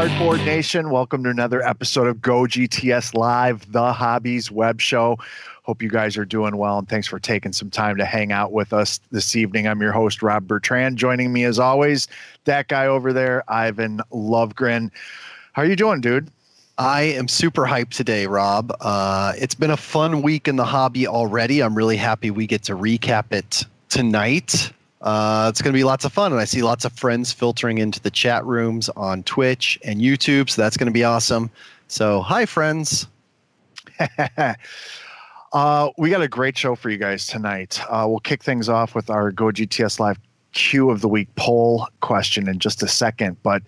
Cardboard Nation? Welcome to another episode of Go GTS Live, the hobbies web show. Hope you guys are doing well, and thanks for taking some time to hang out with us this evening. I'm your host, Rob Bertrand. Joining me, as always, that guy over there, Ivan Lovegren. How are you doing, dude? I am super hyped today, Rob. Uh, it's been a fun week in the hobby already. I'm really happy we get to recap it tonight. Uh, it's going to be lots of fun, and I see lots of friends filtering into the chat rooms on Twitch and YouTube, so that's going to be awesome. So, hi, friends. uh, we got a great show for you guys tonight. Uh, we'll kick things off with our Go GTS Live Q of the week poll question in just a second, but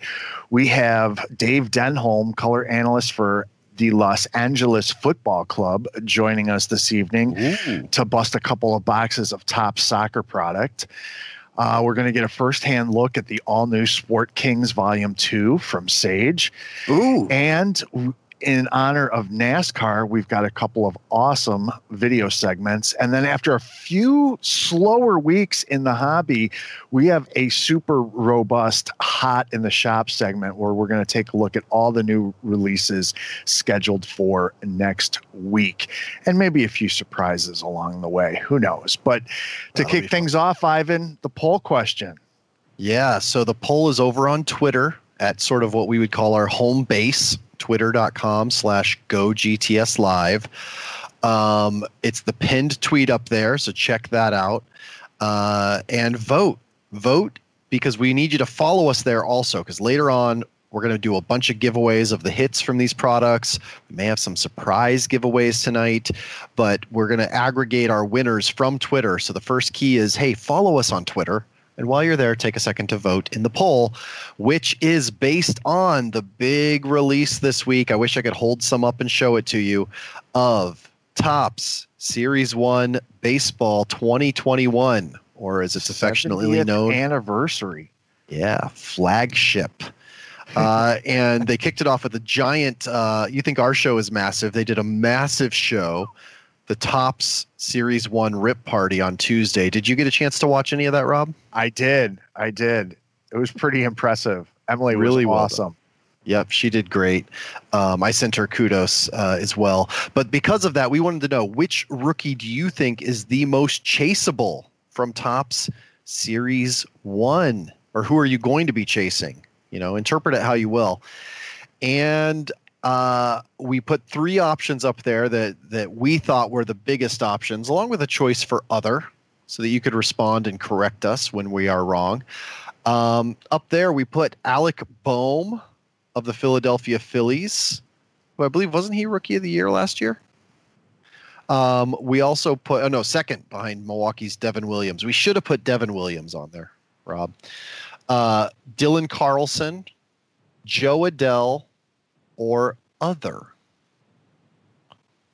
we have Dave Denholm, color analyst for the Los Angeles Football Club, joining us this evening Ooh. to bust a couple of boxes of top soccer product. Uh, we're going to get a firsthand look at the all new Sport Kings Volume 2 from Sage. Ooh. And in honor of NASCAR, we've got a couple of awesome video segments. And then after a few slower weeks in the hobby, we have a super robust hot in the shop segment where we're going to take a look at all the new releases scheduled for next week and maybe a few surprises along the way. Who knows? But to That'll kick things off, Ivan, the poll question. Yeah. So the poll is over on Twitter at sort of what we would call our home base twitter.com slash go GTS live. Um, it's the pinned tweet up there, so check that out. Uh, and vote. Vote because we need you to follow us there also, because later on, we're going to do a bunch of giveaways of the hits from these products. We may have some surprise giveaways tonight, but we're going to aggregate our winners from Twitter. So the first key is hey, follow us on Twitter and while you're there, take a second to vote in the poll, which is based on the big release this week. I wish I could hold some up and show it to you of Topps Series 1 Baseball 2021, or as it's affectionately known, anniversary. Yeah, flagship. Uh, and they kicked it off with a giant. Uh, you think our show is massive? They did a massive show the Topps Series One Rip Party on Tuesday. Did you get a chance to watch any of that, Rob? I did. I did. It was pretty impressive. Emily really was awesome. Well Yep, she did great. Um, I sent her kudos uh, as well. But because of that, we wanted to know which rookie do you think is the most chaseable from Topps Series One, or who are you going to be chasing? You know, interpret it how you will. And uh, we put three options up there that that we thought were the biggest options, along with a choice for other, so that you could respond and correct us when we are wrong. Um, up there, we put Alec Bohm of the Philadelphia Phillies, who I believe wasn't he Rookie of the Year last year. Um, we also put oh no second behind Milwaukee's Devin Williams. We should have put Devin Williams on there, Rob. Uh, Dylan Carlson, Jo Adell, or other.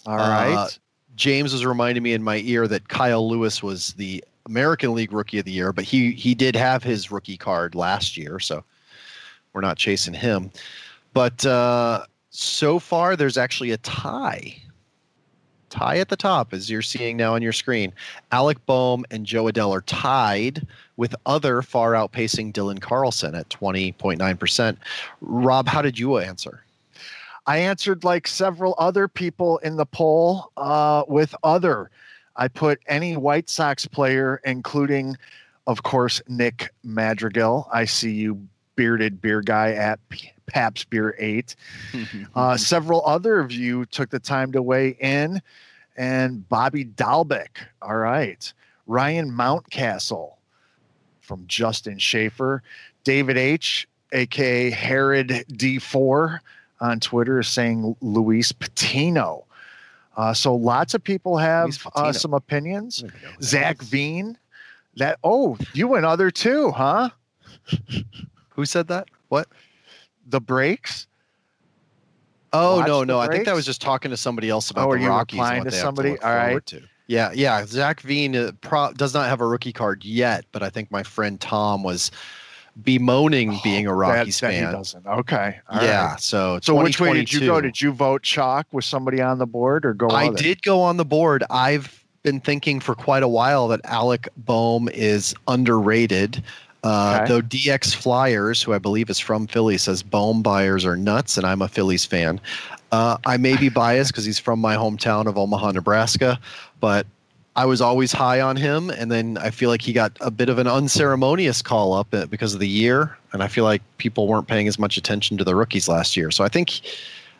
All right. Uh, James was reminding me in my ear that Kyle Lewis was the American League Rookie of the Year, but he he did have his rookie card last year, so we're not chasing him. But uh, so far, there's actually a tie. Tie at the top, as you're seeing now on your screen. Alec Bohm and Jo Adell are tied with other far outpacing Dylan Carlson at 20.9%. Rob, how did you answer? I answered like several other people in the poll uh, with other. I put any White Sox player, including, of course, Nick Madrigal. I see you, bearded beer guy at P- Pabst Beer 8. uh, several other of you took the time to weigh in. And Bobby Dalbec. All right. Ryan Mountcastle from Justin Schaefer. David H., aka Herod D4 on Twitter is saying Luis Patino. Uh, so lots of people have uh, some opinions. Zach Veen. That oh, you went other too, huh? Who said that? What? The breaks. Oh Watch no, no. Breaks? I think that was just talking to somebody else about oh, the Rockies. Are you replying to somebody. To All right. To. Yeah, yeah. Zach Veen uh, pro- does not have a rookie card yet, but I think my friend Tom was bemoaning oh, being a Rockies that, fan. That he doesn't. Okay. All yeah. Right. So so which way did you go? Did you vote chalk with somebody on the board or go? I other? did go on the board. I've been thinking for quite a while that Alec Bohm is underrated. Uh, Okay. Though DX Flyers, who I believe is from Philly, says Bohm buyers are nuts, and I'm a Phillies fan. Uh, I may be biased because he's from my hometown of Omaha, Nebraska, but I was always high on him, and then I feel like he got a bit of an unceremonious call up uh, because of the year, and I feel like people weren't paying as much attention to the rookies last year. So I think,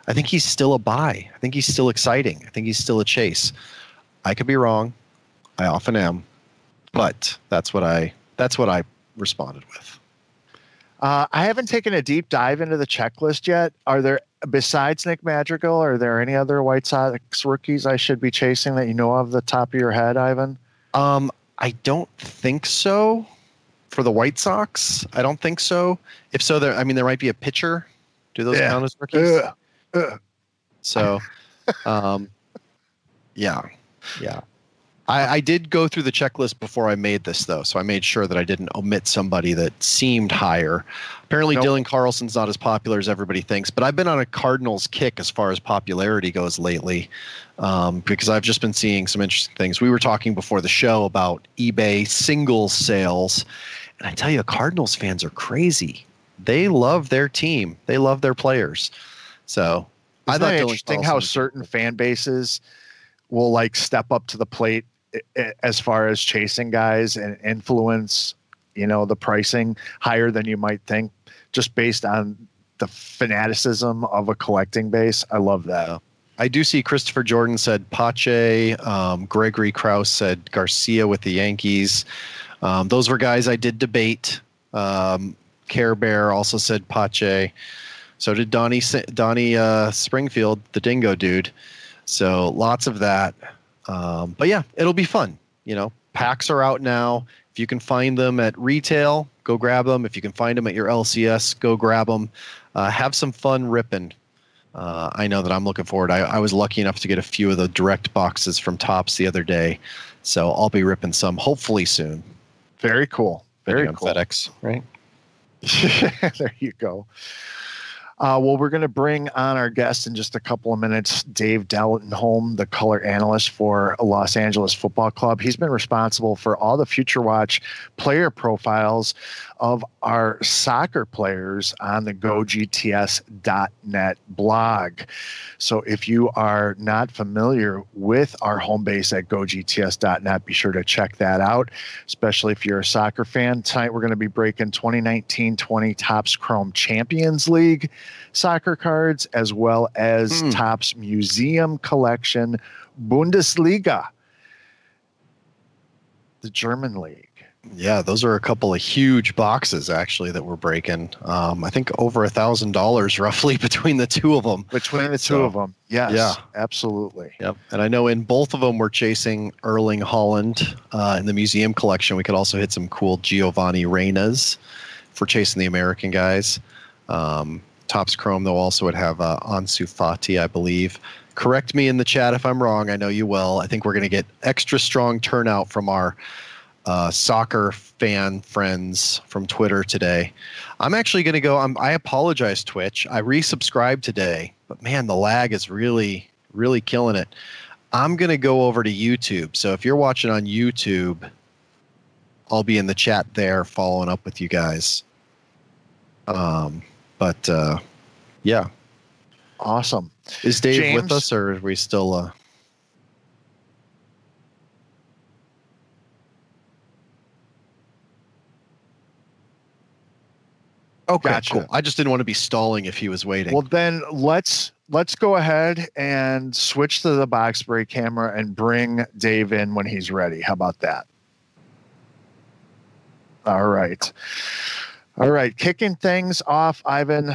I think he's still a buy. I think he's still exciting. I think he's still a chase. I could be wrong. I often am, but that's what I that's what I responded with. Uh, I haven't taken a deep dive into the checklist yet. Are there, besides Nick Madrigal, are there any other White Sox rookies I should be chasing that you know of the top of your head, Ivan? Um, I don't think so. For the White Sox, I don't think so. If so, there I mean there might be a pitcher. Do those Yeah. count as rookies? Ugh. Ugh. So, um, yeah, yeah. I, I did go through the checklist before I made this, though, so I made sure that I didn't omit somebody that seemed higher. Apparently, Nope. Dylan Carlson's not as popular as everybody thinks, but I've been on a Cardinals kick as far as popularity goes lately, um, because I've just been seeing some interesting things. We were talking before the show about eBay single sales, and I tell you, Cardinals fans are crazy. They love their team. They love their players. So I Isn't thought that Dylan interesting how certain fan bases will like step up to the plate i- i- as far as chasing guys and influence, you know, the pricing higher than you might think, just based on the fanaticism of a collecting base. I love that. Yeah. I do see Christopher Jordan said Pache. Um, Gregory Krause said Garcia with the Yankees. Um, those were guys I did debate. Um, Care Bear also said Pache. So did Donnie Donnie uh, Springfield, the Dingo dude. So lots of that. Um, but yeah, it'll be fun. You know, packs are out now. If you can find them at retail, go grab them. If you can find them at your LCS, go grab them. Uh, have some fun ripping uh, I know that I'm looking forward. I, I was lucky enough to get a few of the direct boxes from Topps the other day, so I'll be ripping some hopefully soon. Very cool. Very cool. FedEx, right? there you go. Uh, well, we're going to bring on our guest in just a couple of minutes, Dave Dellenholm, the color analyst for Los Angeles Football Club. He's been responsible for all the Future Watch player profiles of our soccer players on the GoGTS.net blog. So if you are not familiar with our home base at GoGTS.net, be sure to check that out, especially if you're a soccer fan. Tonight, we're going to be breaking 2019 20 Topps Chrome Champions League soccer cards, as well as Hmm. Topps Museum Collection Bundesliga, the German league. Yeah, those are a couple of huge boxes actually that we're breaking. Um, I think over a thousand dollars roughly between the two of them. Between the two So, of them. Yes. yeah. Absolutely. Yep. And I know in both of them we're chasing Erling Haaland uh, in the museum collection. We could also hit some cool Giovanni Reynas for chasing the American guys. Um, Topps Chrome though also would have uh, Ansu Fati, I believe. Correct me in the chat if I'm wrong. I know you will. I think we're going to get extra strong turnout from our uh, soccer fan friends from Twitter today. I'm actually going to go. I apologize, Twitch. I resubscribed today, but man, the lag is really, really killing it. I'm going to go over to YouTube. So if you're watching on YouTube, I'll be in the chat there following up with you guys. Um, but uh, yeah, Awesome. is Dave James? with us or are we still? Uh... Okay, Gotcha. cool. I just didn't want to be stalling if he was waiting. Well, then let's let's go ahead and switch to the box break camera and bring Dave in when he's ready. How about that? All right. All right. Kicking things off, Ivan,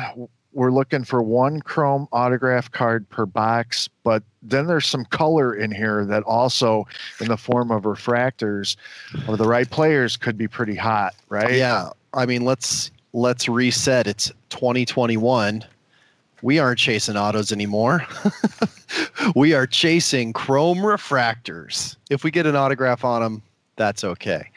we're looking for one chrome autograph card per box, but then there's some color in here that also, in the form of refractors or the right players, could be pretty hot, right? Yeah, I mean, let's let's reset. It's 2021. We aren't chasing autos anymore. we are chasing chrome refractors. If we get an autograph on them, that's okay.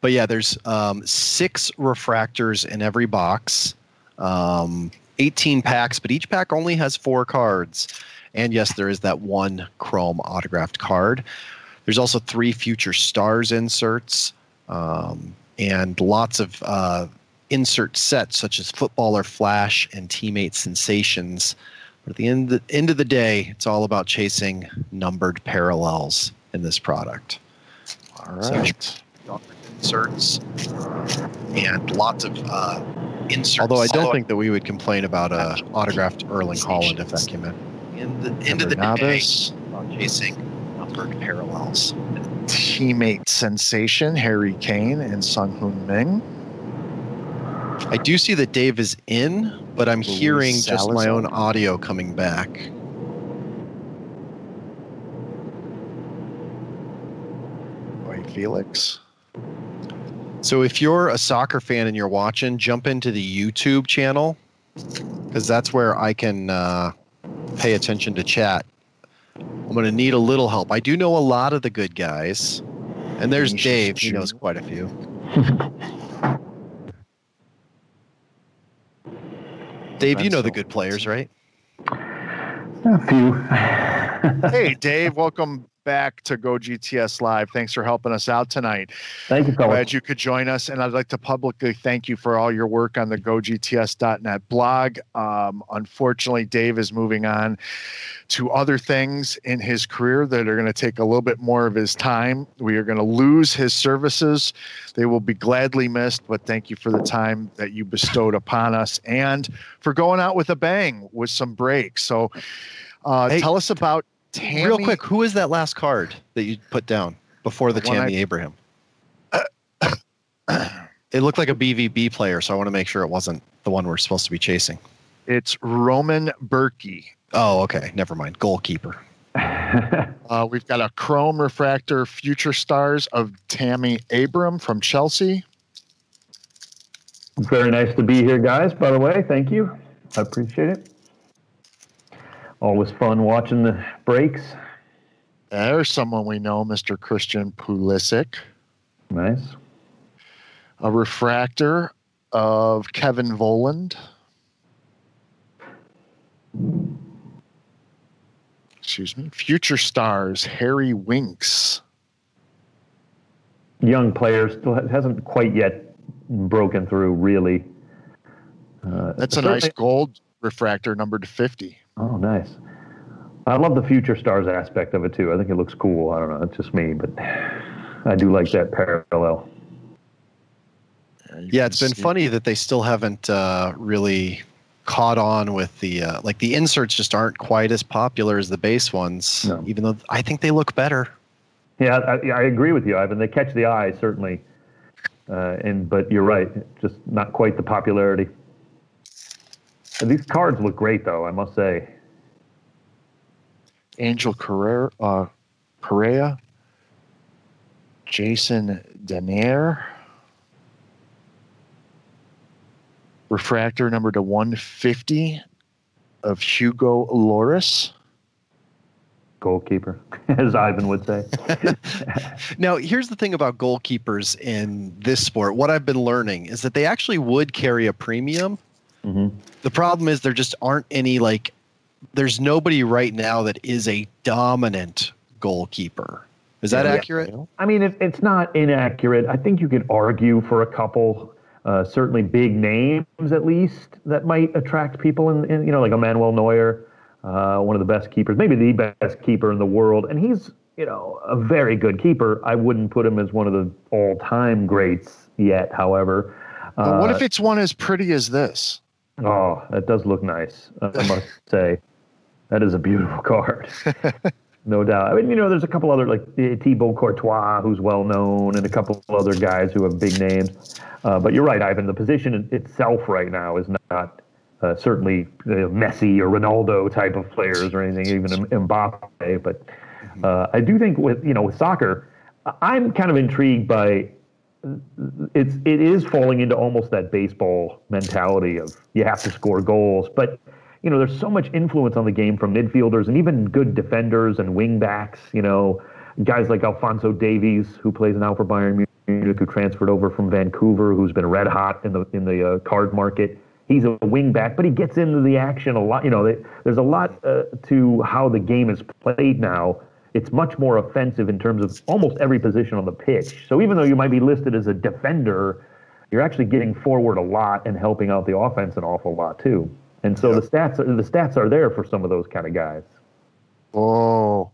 But yeah, there's um, six refractors in every box, um, 18 packs, but each pack only has four cards. And yes, there is that one chrome autographed card. There's also three future stars inserts. Um, and lots of uh, insert sets such as Footballer Flash and Teammate Sensations. But at the end, the end of the day, it's all about chasing numbered parallels in this product. All right. So, inserts and lots of uh, inserts. Although I don't think that we would complain about a autographed Erling Haaland if that came in. In the end of the Navas. day, about chasing numbered parallels. Teammate sensation Harry Kane and Son Heung-min. I do see that Dave is in, but I'm Luis hearing just my own audio coming back. White Felix. So if you're a soccer fan and you're watching, jump into the YouTube channel because that's where I can uh, pay attention to chat. I'm going to need a little help. I do know a lot of the good guys, and there's Dave. He knows quite a few. Dave, you know the good players, right? A few. Hey, Dave, welcome back to Go GTS Live. Thanks for helping us out tonight. Thank you, fellas. Glad you could join us. And I'd like to publicly thank you for all your work on the GoGTS.net blog. Um, unfortunately, Dave is moving on to other things in his career that are going to take a little bit more of his time. We are going to lose his services. They will be gladly missed, but thank you for the time that you bestowed upon us and for going out with a bang with some breaks. So uh, Hey, tell us about Tammy. Real quick, who is that last card that you put down before the, The one I- Tammy Abraham? it looked like a BVB player, so I want to make sure it wasn't the one we're supposed to be chasing. It's Roman Burki. Oh, okay. Never mind. Goalkeeper. Uh, we've got a chrome refractor future stars of Tammy Abraham from Chelsea. Very nice to be here, guys. By the way, thank you. I appreciate it. Always fun watching the breaks. There's someone we know, Mr. Christian Pulisic. Nice. A refractor of Kevin Volland. Excuse me. Future stars Harry Winks. Young player still hasn't quite yet broken through, really. Uh, That's a nice gold refractor, numbered to 50. Oh, nice. I love the future stars aspect of it too. I think it looks cool. I don't know. It's just me, but I do like that parallel. Yeah, it's been funny that they still haven't uh, really caught on with the uh, like the inserts just aren't quite as popular as the base ones. No. Even though I think they look better. Yeah, I, I agree with you, Ivan. They catch the eye certainly, uh, and but you're right, just not quite the popularity. These cards look great, though. I must say. Angel Correa, uh, Correa, Jason Denayer, refractor number to 150 of Hugo Lloris. Goalkeeper, as Ivan would say. Now, here's the thing about goalkeepers in this sport. What I've been learning is that they actually would carry a premium. Hmm The problem is there just aren't any like there's nobody right now that is a dominant goalkeeper. Is that Yeah. accurate? I mean, it, it's not inaccurate. I think you could argue for a couple, uh, certainly big names at least, that might attract people. In, in you know, like Emmanuel Neuer, uh, one of the best keepers, maybe the best keeper in the world, and he's you know a very good keeper. I wouldn't put him as one of the all-time greats yet. However, But what Uh, if it's one as pretty as this? Oh, that does look nice. I must say, that is a beautiful card. no doubt. I mean, you know, there's a couple other like Thibaut Courtois, who's well known, and a couple other guys who have big names. Uh, but you're right, Ivan. The position itself right now is not uh, certainly uh, Messi or Ronaldo type of players or anything, even Mbappe. But uh, I do think with you know with soccer, I'm kind of intrigued by it's it is falling into almost that baseball mentality of you have to score goals, but you know there's so much influence on the game from midfielders and even good defenders and wing backs. You know, guys like Alphonso Davies who plays now for Bayern Munich, who transferred over from Vancouver, who's been red hot in the in the uh, card market. He's a wing back, but he gets into the action a lot. You know, they, there's a lot uh, to how the game is played now it's much more offensive in terms of almost every position on the pitch. So even though you might be listed as a defender, you're actually getting forward a lot and helping out the offense an awful lot too. And so the stats the stats are there for some of those kind of guys. Oh,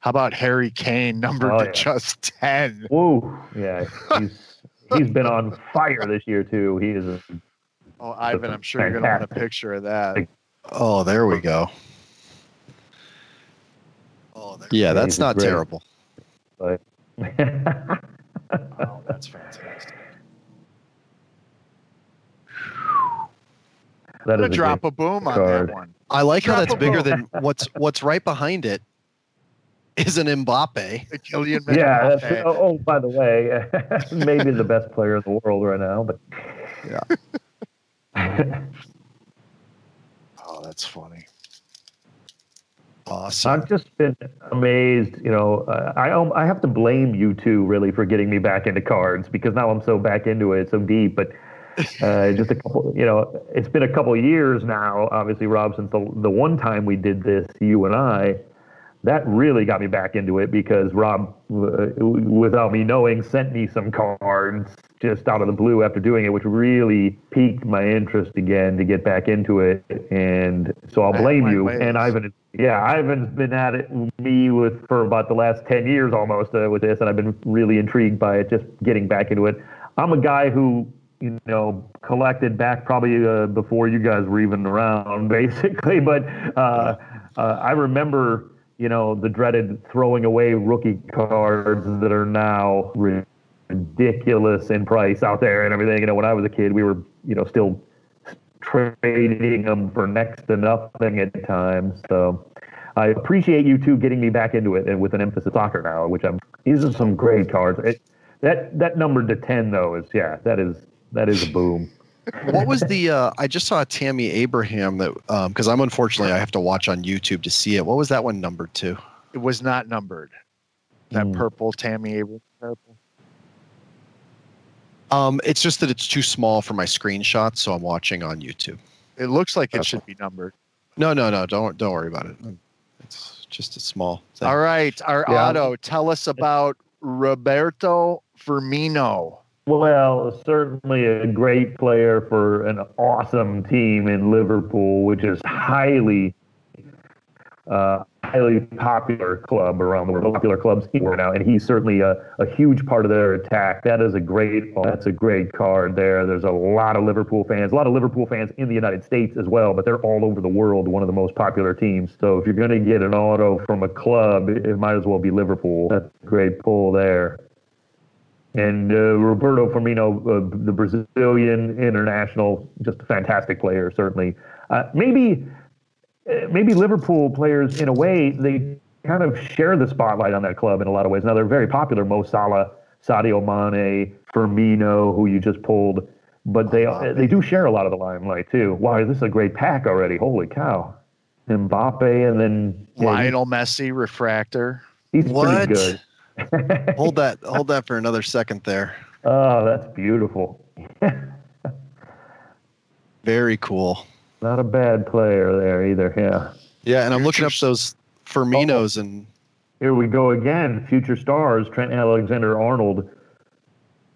how about Harry Kane, numbered Oh, to yeah. just ten? Whoa, yeah, he's he's been on fire this year too. He is a, Oh, Ivan, I'm sure you're gonna want a picture of that. Oh, there we go. Oh, there- Yeah, Yeah, that's not great. terrible. but oh, that's fantastic. that I'm is gonna a drop great- a boom on that one. I like how that's bigger ball. than what's what's right behind it is an Mbappe. Kylian Yeah. Mbappe. Oh, oh, by the way, maybe the best player in the world right now, but Yeah. Oh, that's funny. Awesome. I've just been amazed. You know, uh, I um, I have to blame you two really for getting me back into cards because now I'm so back into it, so deep. But uh, just a couple, you know, it's been a couple years now. Obviously, Rob, since the the one time we did this, you and I, that really got me back into it because Rob, uh, without me knowing, sent me some cards just out of the blue after doing it, which really piqued my interest again to get back into it. And so I'll blame you. ways. And Ivan, yeah, Ivan's been at it me with for about the last ten years almost uh, with this, and I've been really intrigued by it. Just getting back into it. I'm a guy who you know collected back probably uh, before you guys were even around, basically. But uh, uh, I remember you know the dreaded throwing away rookie cards that are now ridiculous in price out there and everything. You know, when I was a kid, we were you know still trading them for next to nothing at times. So I appreciate you two getting me back into it and with an emphasis soccer now, which I'm. These are some great cards. It, that that number to ten though is yeah that is that is a boom. what was the? Uh, I just saw Tammy Abraham that because I'm unfortunately I have to watch on YouTube to see it. What was that one numbered to? It was not numbered. That Mm. purple Tammy Abraham purple. Um, it's just that it's too small for my screenshot, so I'm watching on YouTube. It looks like it That's should be numbered. No, no, no. Don't don't worry about it. It's just a small. Thing. All right, our Yeah. auto. Tell us about Roberto Firmino. Well, certainly a great player for an awesome team in Liverpool, which is highly, uh, highly popular club around the world, popular clubs here now, and he's certainly a, a huge part of their attack. That is a great, that's a great card there. There's a lot of Liverpool fans, a lot of Liverpool fans in the United States as well, but they're all over the world. One of the most popular teams. So if you're going to get an auto from a club, it might as well be Liverpool. That's a great pull there. And uh, Roberto Firmino, uh, the Brazilian international, just a fantastic player, certainly. Uh, maybe, Uh, maybe Liverpool players, in a way, they kind of share the spotlight on that club in a lot of ways. Now they're very popular: Mo Salah, Sadio Mane, Firmino, who you just pulled, but they uh, they do share a lot of the limelight too. Wow, this is a great pack already! Holy cow! Mbappe, and then yeah, Lionel Messi refractor. he's What? pretty good. hold that hold that for another second there. Oh, that's beautiful. Very cool. Not a bad player there either. Yeah. Yeah, and I'm looking up those Firminos and Here we go again. Future stars, Trent Alexander Arnold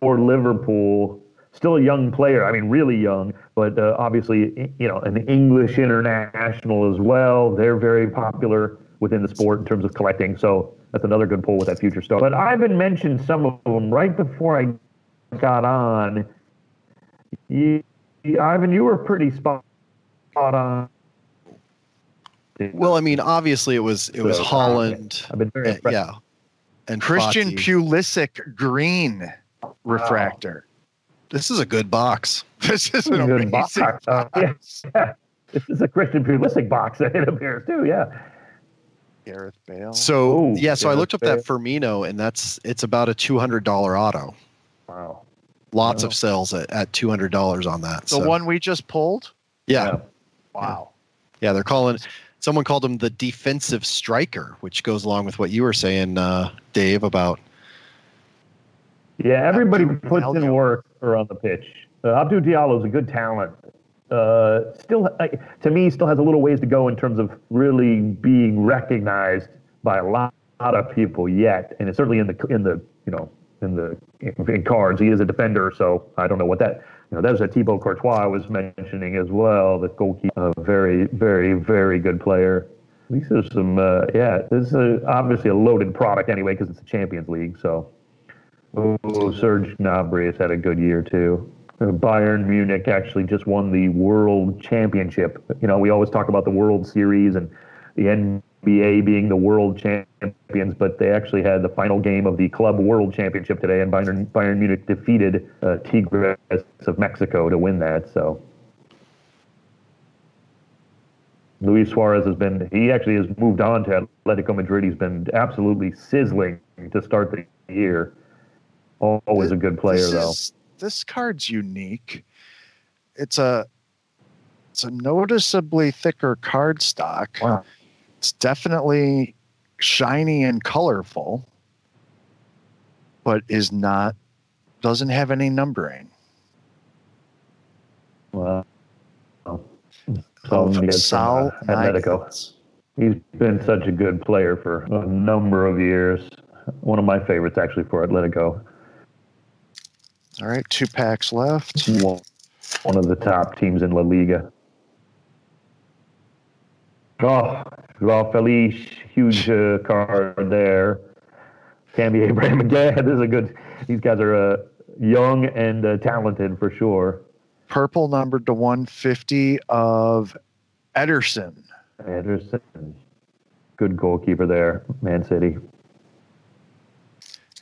for Liverpool. Still a young player. I mean, really young, but uh, obviously, you know, an English international as well. They're very popular within the sport in terms of collecting. So that's another good pull with that future star. But Ivan mentioned some of them right before I got on. You, Ivan, you were pretty spot on. well, I mean, obviously it was it was So, Haaland. I've been very uh, impressed. yeah, and Christian Fati. Pulisic green refractor. This is a good box. This is an Good amazing box. Uh, box. yeah. This is a Christian Pulisic box that it appears too. Yeah. Gareth Bale. So Ooh, yeah, so I looked up that's that Firmino, and that's it's about a two hundred dollar auto. Wow. Lots Wow. of sales at, at two hundred dollars on that. the so, one we just pulled. yeah, Wow. yeah, they're calling. Someone called him the defensive striker, which goes along with what you were saying, uh, Dave, about Yeah. Everybody Abdou puts in work around the pitch. Uh, Abdou Diallo is a good talent. Uh, still, uh, to me, still has a little ways to go in terms of really being recognized by a lot of people yet, and it's certainly in the in the you know in the in cards. He is a defender, so I don't know what that you know. There's a Thibaut Courtois I was mentioning as well, the goalkeeper, a very very very good player. These are some uh, yeah. This is a, obviously a loaded product anyway because it's the Champions League. So, oh, Serge Gnabry has had a good year too. Uh, Bayern Munich actually just won the World Championship. You know, we always talk about the World Series and the NBA being the World Champions, but they actually had the final game of the Club World Championship today, and Bayern, Bayern Munich defeated uh, Tigres of Mexico to win that. So. Luis Suarez has been, he actually has moved on to Atletico Madrid. He's been absolutely sizzling to start the year. Always a good player, this though. This card's unique. It's a it's a noticeably thicker card stock. Wow. It's definitely shiny and colorful, but is not doesn't have any numbering. Wow. Of From Sal Atletico. He's been such a good player for a number of years. One of my favorites, actually, for Atletico. All right, two packs left. One one of the top teams in La Liga. Oh, Joao Felix, huge uh, card there. Tammy Abraham again. This is a good. These guys are uh, young and uh, talented for sure. Purple numbered to 150 of Ederson. Anderson, good goalkeeper there, Man City.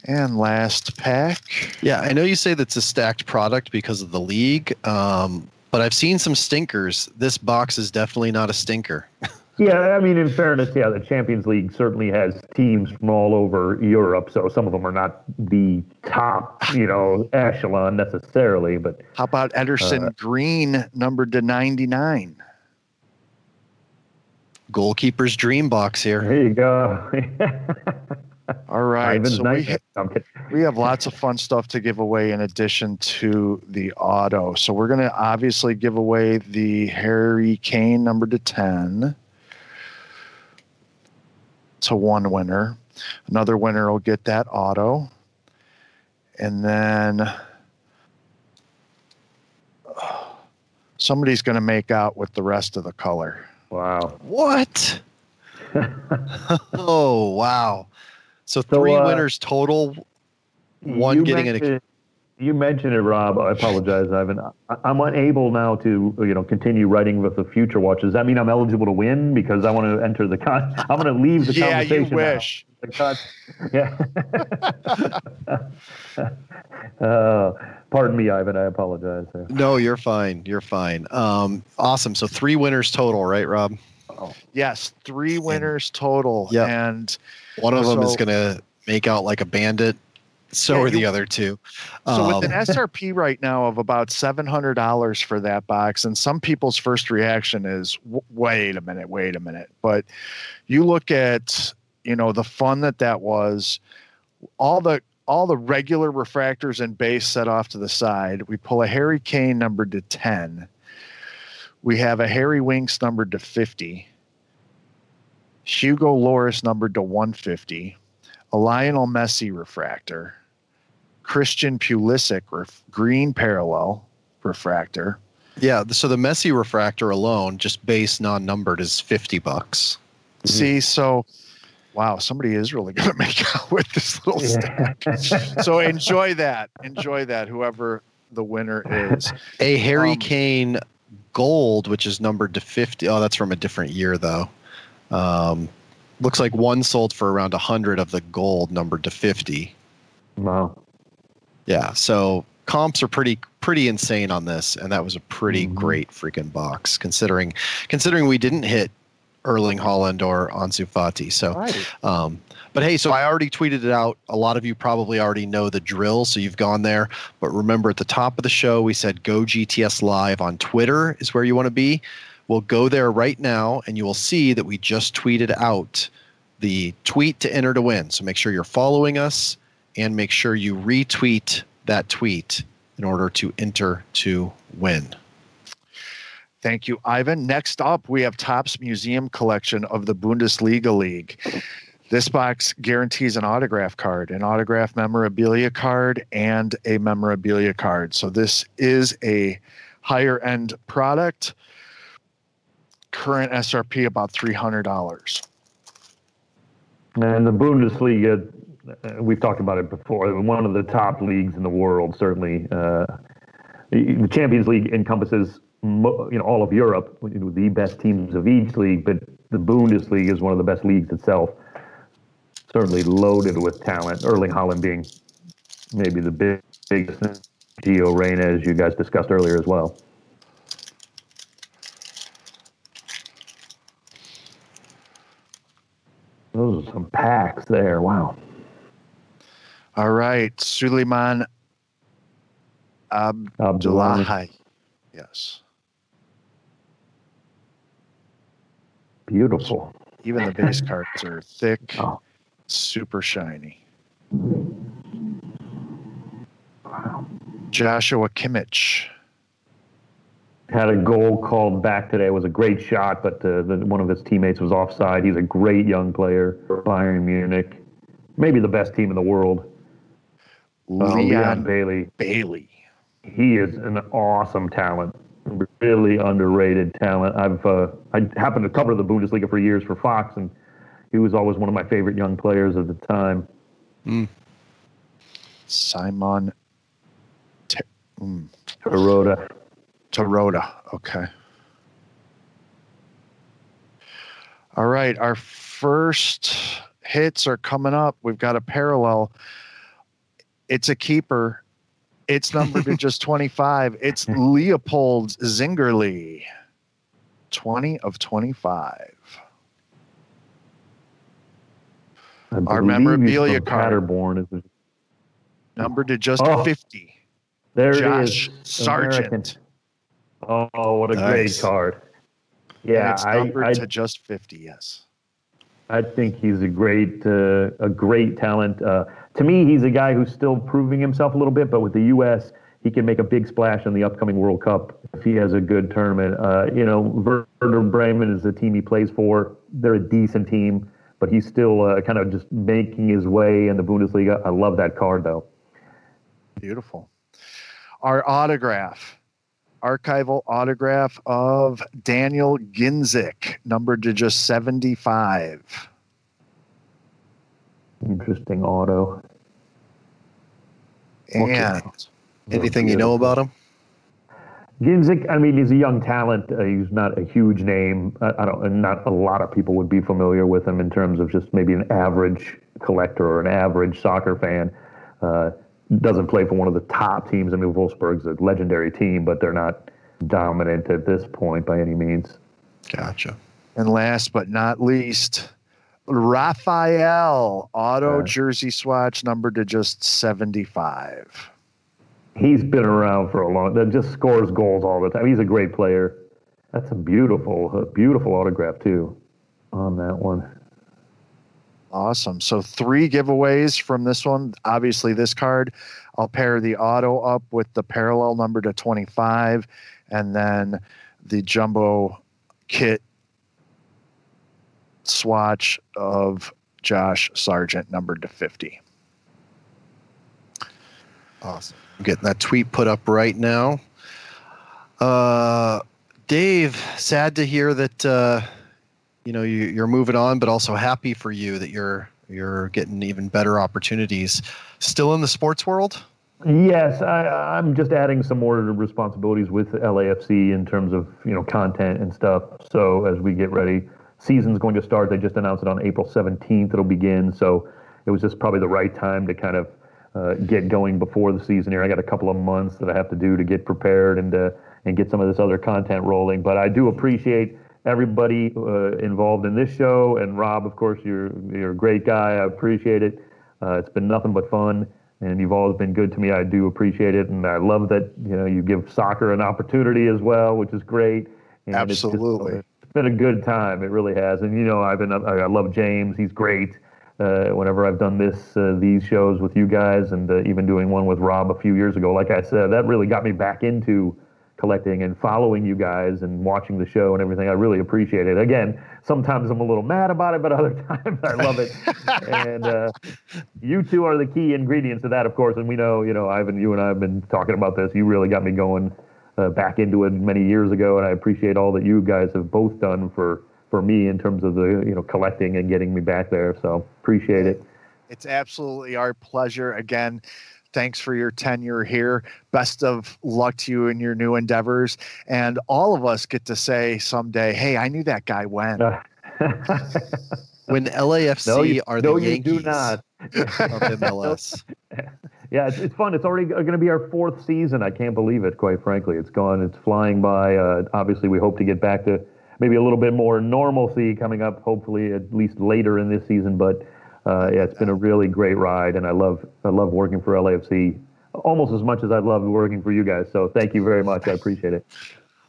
And last pack. Yeah, I know you say that's a stacked product because of the league, um, but I've seen some stinkers. This box is definitely not a stinker. Yeah, I mean, in fairness, yeah, the Champions League certainly has teams from all over Europe, so some of them are not the top, you know, echelon necessarily, but How about Ederson Uh, Green numbered to 99? Goalkeeper's dream box here. there you go. All right. So nice. we, I'm we have lots of fun stuff to give away in addition to the auto. So we're going to obviously give away the Harry Kane number to 10 to one winner. Another winner will get that auto. And then somebody's going to make out with the rest of the color. Wow. What? oh wow! So So, three uh, winners total. One getting an mentioned- You mentioned it, Rob. I apologize, Ivan. I- I'm unable now to, you know, continue writing with the future watch. Does that mean I'm eligible to win because I want to enter the con? I'm going to leave the Yeah, you conversation. now. wish. The con- yeah. uh, pardon me, Ivan. I apologize. No, you're fine. You're fine. Um, awesome. So three winners total, right, Rob? Yes, three winners total. Yep. And One of them is gonna make out like a bandit. So Yeah, are the other two. So Um, with an SRP right now of about seven hundred dollars for that box, and some people's first reaction is, "Wait a minute, wait a minute." But you look at, you know, the fun that that was, all the all the regular refractors and base set off to the side. We pull a Harry Kane numbered to ten. We have a Harry Winks numbered to fifty. Hugo Lloris numbered to one fifty. A Lionel Messi refractor. Christian Pulisic ref- green parallel refractor. yeah. So the Messi refractor alone, just base non-numbered, is fifty bucks. Mhm. See, so wow, somebody is really going to make out with this little stack. So enjoy that. Enjoy that, whoever the winner is. A Harry Um, Kane gold, which is numbered to 50. Oh, that's from a different year, though. Um, looks like one sold for around 100 of the gold, numbered to 50. Wow. Yeah, so comps are pretty pretty insane on this, and that was a pretty Mhm. great freaking box considering considering we didn't hit Erling Haaland or Ansu Fati. So Right. um, but hey, so I already tweeted it out. A lot of you probably already know the drill, so you've gone there. But remember, at the top of the show, we said go GTS Live on Twitter is where you want to be. We'll go there right now, and you will see that we just tweeted out the tweet to enter to win. So make sure you're following us and make sure you retweet that tweet in order to enter to win. Thank you, Ivan. Next up, we have Topps Museum collection of the Bundesliga League. This box guarantees an autograph card, an autograph memorabilia card, and a memorabilia card. So this is a higher end product. Current SRP about three hundred dollars. And the Bundesliga, we've talked about it before. One of the top leagues in the world, certainly. Uh, the Champions League encompasses mo- you know all of Europe, the best teams of each league, but the Bundesliga is one of the best leagues itself. Certainly loaded with talent. Erling Haaland being maybe the big, biggest. Gio Reyna, as you guys discussed earlier as well. Those are some packs there. Wow. All right, Suleiman Abdullahi. Yes. Beautiful. Even the base cards are thick, Oh. super shiny. Joshua Kimmich. Had a goal called back today. It was a great shot, but uh, the, one of his teammates was offside. He's a great young player for Bayern Munich. Maybe the best team in the world. Uh, Leon Leon Bailey. Bailey. he is an awesome talent, really underrated talent. I've uh, I happened to cover the Bundesliga for years for Fox, and he was always one of my favorite young players at the time. Simon T- mm, Baroda. Taroda. Okay. All right. Our first hits are coming up. We've got a parallel. It's a keeper. It's numbered to just 25. It's Leopold Zingerle. 20 of 25. I Our memorabilia card. Paderborn. Is it? Numbered to just Oh, 50. There Josh it is. Sargent. American. Oh, what a Nice. great card. Yeah, it's I, numbered I, to just 50. Yes. I think he's a great, uh, a great talent. Uh, to me, he's a guy who's still proving himself a little bit, but with the U.S., he can make a big splash in the upcoming World Cup if he has a good tournament. Uh, you know, Werder Bremen is the team he plays for. They're a decent team, but he's still uh, kind of just making his way in the Bundesliga. I love that card, though. Beautiful. Our autograph, archival autograph of Daniel Ginczek, numbered to just 75. Interesting auto. Okay. And Anything you know about him? Ginczek, I mean, he's a young talent. Uh, he's not a huge name. I, I don't, not a lot of people would be familiar with him in terms of just maybe an average collector or an average soccer fan. Uh, doesn't play for one of the top teams. I mean, Wolfsburg's a legendary team, but they're not dominant at this point by any means. Gotcha. and last but not least, Raphael auto jersey swatch, numbered to just 75. He's been around for a long. That just scores goals all the time. He's a great player. That's a beautiful, a beautiful autograph too, on that one. Awesome. So three giveaways from this one. Obviously, this card. I'll pair the auto up with the parallel number to 25, and then the jumbo kit swatch of Josh Sargent numbered to 50. Awesome. I'm getting that tweet put up right now. Uh, Dave, sad to hear that uh, you know you, you're moving on, but also happy for you that you're you're getting even better opportunities. Still in the sports world? Yes, I, I'm just adding some more responsibilities with LAFC in terms of you know content and stuff. So as we get ready, season's going to start. They just announced it on April 17th. It'll begin. So it was just probably the right time to kind of uh, get going before the season here. I got a couple of months that I have to do to get prepared and uh, and get some of this other content rolling. But I do appreciate everybody uh, involved in this show. And Rob, of course, you're you're a great guy. I appreciate it. Uh, it's been nothing but fun, and you've always been good to me. I do appreciate it, and I love that you know you give soccer an opportunity as well, which is great. And Absolutely. Been a good time. It really has. And you know, I've been I love James. He's great. Uh, whenever I've done this, uh, these shows with you guys, and uh, even doing one with Rob a few years ago, like I said, that really got me back into collecting and following you guys and watching the show and everything. I really appreciate it. Again, sometimes I'm a little mad about it, but other times I love it. and uh, you two are the key ingredients of that, of course. And we know, you know, Ivan, you and I have been talking about this. You really got me going uh, back into it many years ago, and I appreciate all that you guys have both done for for me in terms of the you know collecting and getting me back there. So appreciate it. It's absolutely our pleasure. Again, thanks for your tenure here. Best of luck to you in your new endeavors. And all of us get to say someday, hey, I knew that guy when. when LAFC no, you, are the no, Yankees you do not. of MLS. yeah, it's, it's fun. It's already going to be our fourth season. I can't believe it, quite frankly. It's gone. It's flying by. Uh, obviously, we hope to get back to maybe a little bit more normalcy coming up, hopefully, at least later in this season. But uh, yeah, it's been a really great ride, and I love I love working for LAFC almost as much as I love working for you guys. So thank you very much. I appreciate it.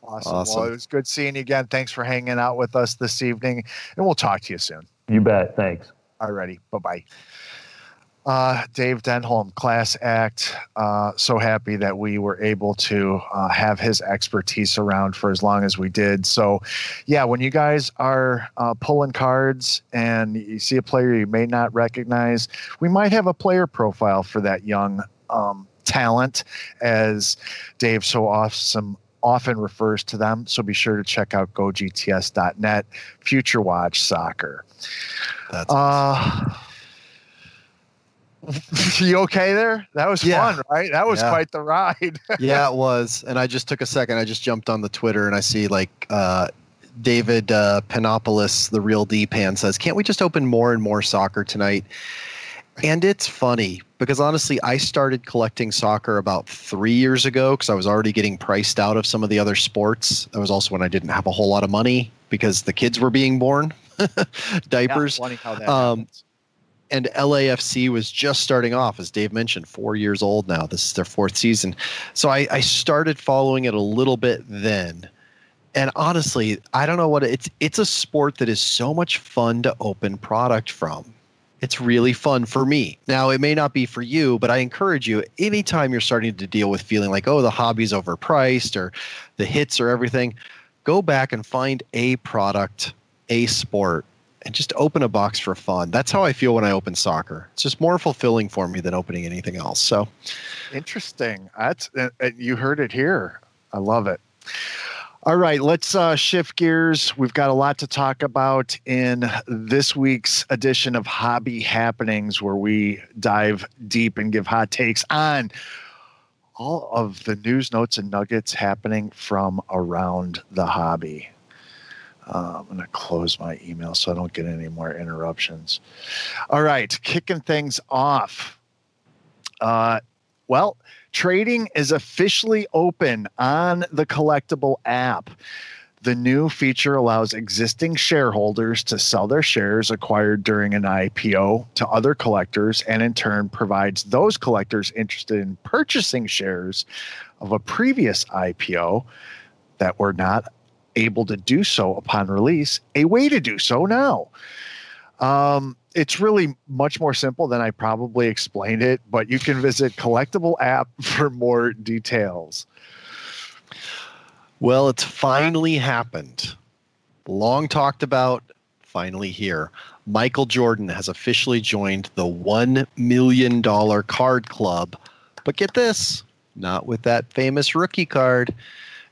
Awesome. awesome. Well, it was good seeing you again. Thanks for hanging out with us this evening, and we'll talk to you soon. You bet. Thanks. Alrighty. Bye bye. Uh, Dave Denholm, Class Act. Uh, so happy that we were able to uh, have his expertise around for as long as we did. So, yeah, when you guys are uh, pulling cards and you see a player you may not recognize, we might have a player profile for that young um, talent, as Dave so awesome often refers to them. So be sure to check out gogts.net, Future Watch Soccer. That's awesome. You okay there? That was yeah. fun, right? That was yeah. quite the ride. yeah, it was. And I just took a second. I just jumped on the Twitter and I see like uh, David uh, Panopoulos, the real D pan, says, "Can't we just open more and more soccer tonight?" And it's funny because honestly, I started collecting soccer about three years ago because I was already getting priced out of some of the other sports. That was also when I didn't have a whole lot of money because the kids were being born, diapers. Yeah, funny how that um, happens and LAFC was just starting off, as Dave mentioned, four years old now. This is their fourth season. So I, I started following it a little bit then. And honestly, I don't know what it's it's a sport that is so much fun to open product from. It's really fun for me. Now, it may not be for you, but I encourage you anytime you're starting to deal with feeling like, oh, the hobby's overpriced or the hits or everything, go back and find a product, a sport and just open a box for fun. That's how I feel when I open soccer. It's just more fulfilling for me than opening anything else. So interesting. That's uh, uh, you heard it here. I love it. All right, let's uh, shift gears. We've got a lot to talk about in this week's edition of Hobby Happenings, where we dive deep and give hot takes on all of the news, notes, and nuggets happening from around the hobby. Uh, I'm going to close my email so I don't get any more interruptions. All right, kicking things off. Uh, well, trading is officially open on the collectible app. The new feature allows existing shareholders to sell their shares acquired during an IPO to other collectors, and in turn provides those collectors interested in purchasing shares of a previous IPO that were not able to do so upon release, a way to do so now. Um, it's really much more simple than I probably explained it, but you can visit Collectible app for more details. Well, it's finally happened. Long talked about, finally here. Michael Jordan has officially joined the $1 million card club. But get this, not with that famous rookie card.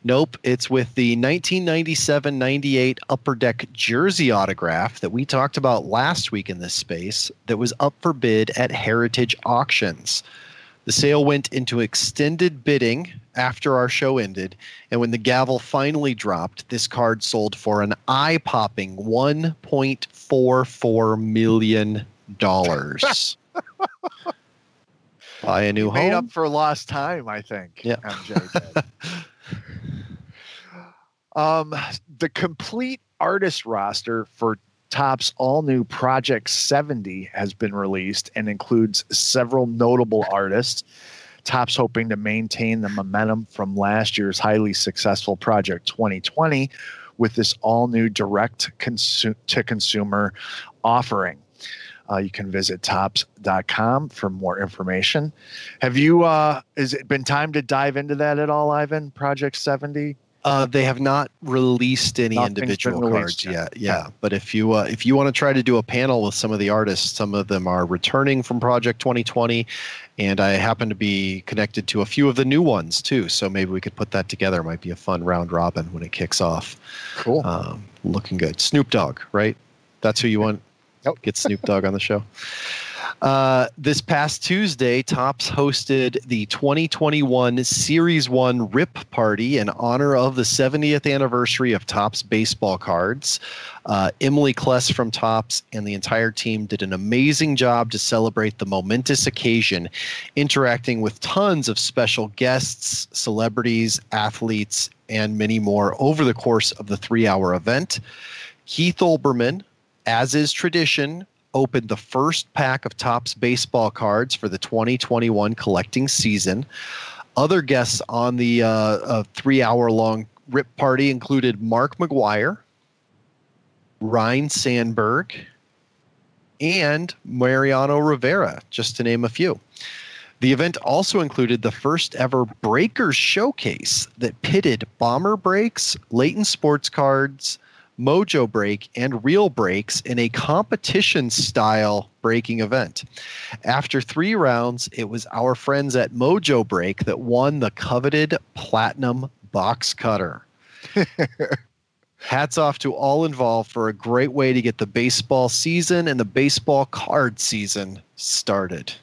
Nope, it's with the 1997 98 Upper Deck jersey autograph that we talked about last week in this space that was up for bid at Heritage Auctions. The sale went into extended bidding after our show ended, and when the gavel finally dropped, this card sold for an eye popping $1.44 million. Buy a new you home. Made up for lost time, I think. Yeah. Um, the complete artist roster for Topps' all new Project 70 has been released and includes several notable artists. Topps hoping to maintain the momentum from last year's highly successful Project 2020 with this all new direct consu- to consumer offering. Uh, you can visit topps.com for more information. Have you, uh, has it been time to dive into that at all, Ivan? Project 70? Uh, they have not released any Nothing's individual released cards yet. yet. Yeah, but if you uh, if you want to try to do a panel with some of the artists, some of them are returning from Project 2020, and I happen to be connected to a few of the new ones too. So maybe we could put that together. Might be a fun round robin when it kicks off. Cool. Um, looking good. Snoop Dogg, right? That's who you want. Yep. Get Snoop Dogg on the show. Uh, this past Tuesday, Topps hosted the 2021 Series 1 RIP Party in honor of the 70th anniversary of Topps baseball cards. Uh, Emily Kless from Topps and the entire team did an amazing job to celebrate the momentous occasion, interacting with tons of special guests, celebrities, athletes, and many more over the course of the three hour event. Keith Olbermann, as is tradition, opened the first pack of Topps baseball cards for the 2021 collecting season. Other guests on the uh, uh, three hour long RIP party included Mark McGwire, Ryne Sandberg, and Mariano Rivera, just to name a few. The event also included the first ever Breakers showcase that pitted bomber breaks, Layton sports cards, Mojo Break, and Real Breaks in a competition style breaking event. After three rounds, it was our friends at Mojo Break that won the coveted Platinum Box Cutter. Hats off to all involved for a great way to get the baseball season and the baseball card season started.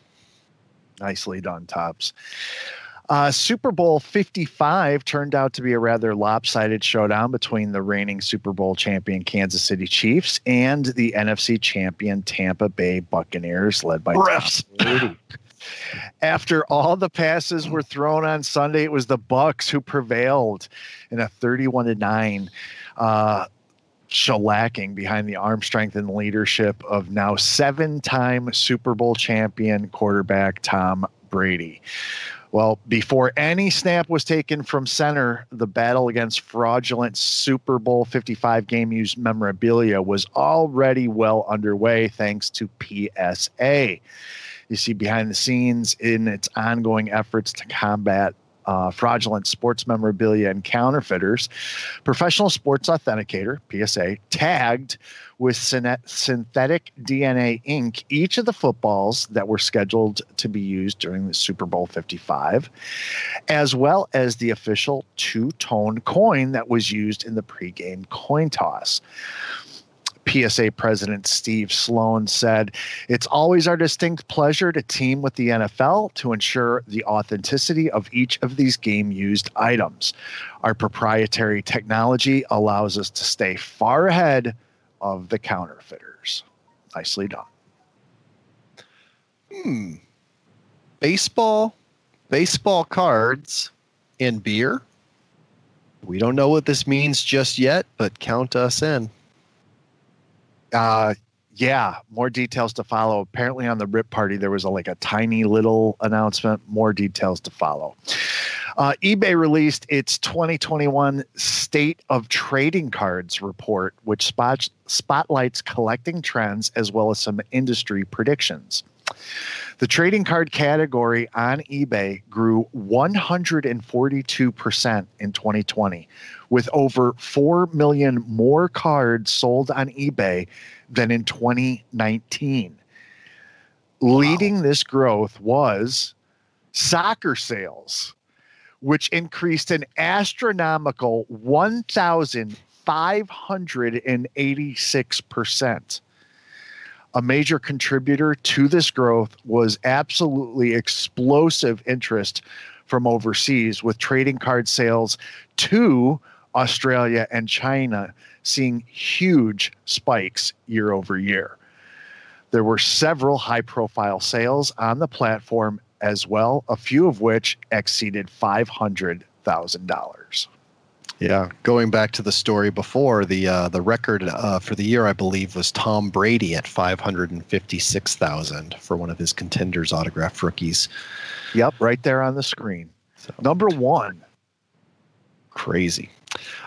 Nicely done, Topps. Uh, Super Bowl 55 turned out to be a rather lopsided showdown between the reigning Super Bowl champion Kansas City Chiefs and the NFC champion Tampa Bay Buccaneers, led by Refs. After all the passes were thrown on Sunday, it was the Bucs who prevailed in a 31 to 9 uh, shellacking behind the arm strength and leadership of now seven-time Super Bowl champion quarterback Tom Brady. Well, before any snap was taken from center, the battle against fraudulent Super Bowl 55 game used memorabilia was already well underway thanks to PSA. You see behind the scenes in its ongoing efforts to combat uh, fraudulent sports memorabilia and counterfeiters, Professional Sports Authenticator, PSA, tagged with synthetic DNA ink each of the footballs that were scheduled to be used during the Super Bowl 55, as well as the official two tone coin that was used in the pregame coin toss. PSA President Steve Sloan said, It's always our distinct pleasure to team with the NFL to ensure the authenticity of each of these game used items. Our proprietary technology allows us to stay far ahead of the counterfeiters. Nicely done. Hmm. Baseball, baseball cards, and beer. We don't know what this means just yet, but count us in. Uh, yeah, more details to follow. Apparently, on the RIP party, there was a, like a tiny little announcement. More details to follow. Uh, eBay released its 2021 State of Trading Cards report, which spot, spotlights collecting trends as well as some industry predictions. The trading card category on eBay grew 142% in 2020, with over 4 million more cards sold on eBay than in 2019. Leading this growth was soccer sales, which increased an astronomical 1,586%. A major contributor to this growth was absolutely explosive interest from overseas, with trading card sales to Australia and China seeing huge spikes year over year. There were several high profile sales on the platform as well, a few of which exceeded $500,000. Yeah, going back to the story before, the uh, the record uh, for the year, I believe, was Tom Brady at five hundred and fifty six thousand for one of his contenders autographed rookies. Yep, right there on the screen. So Number one. crazy.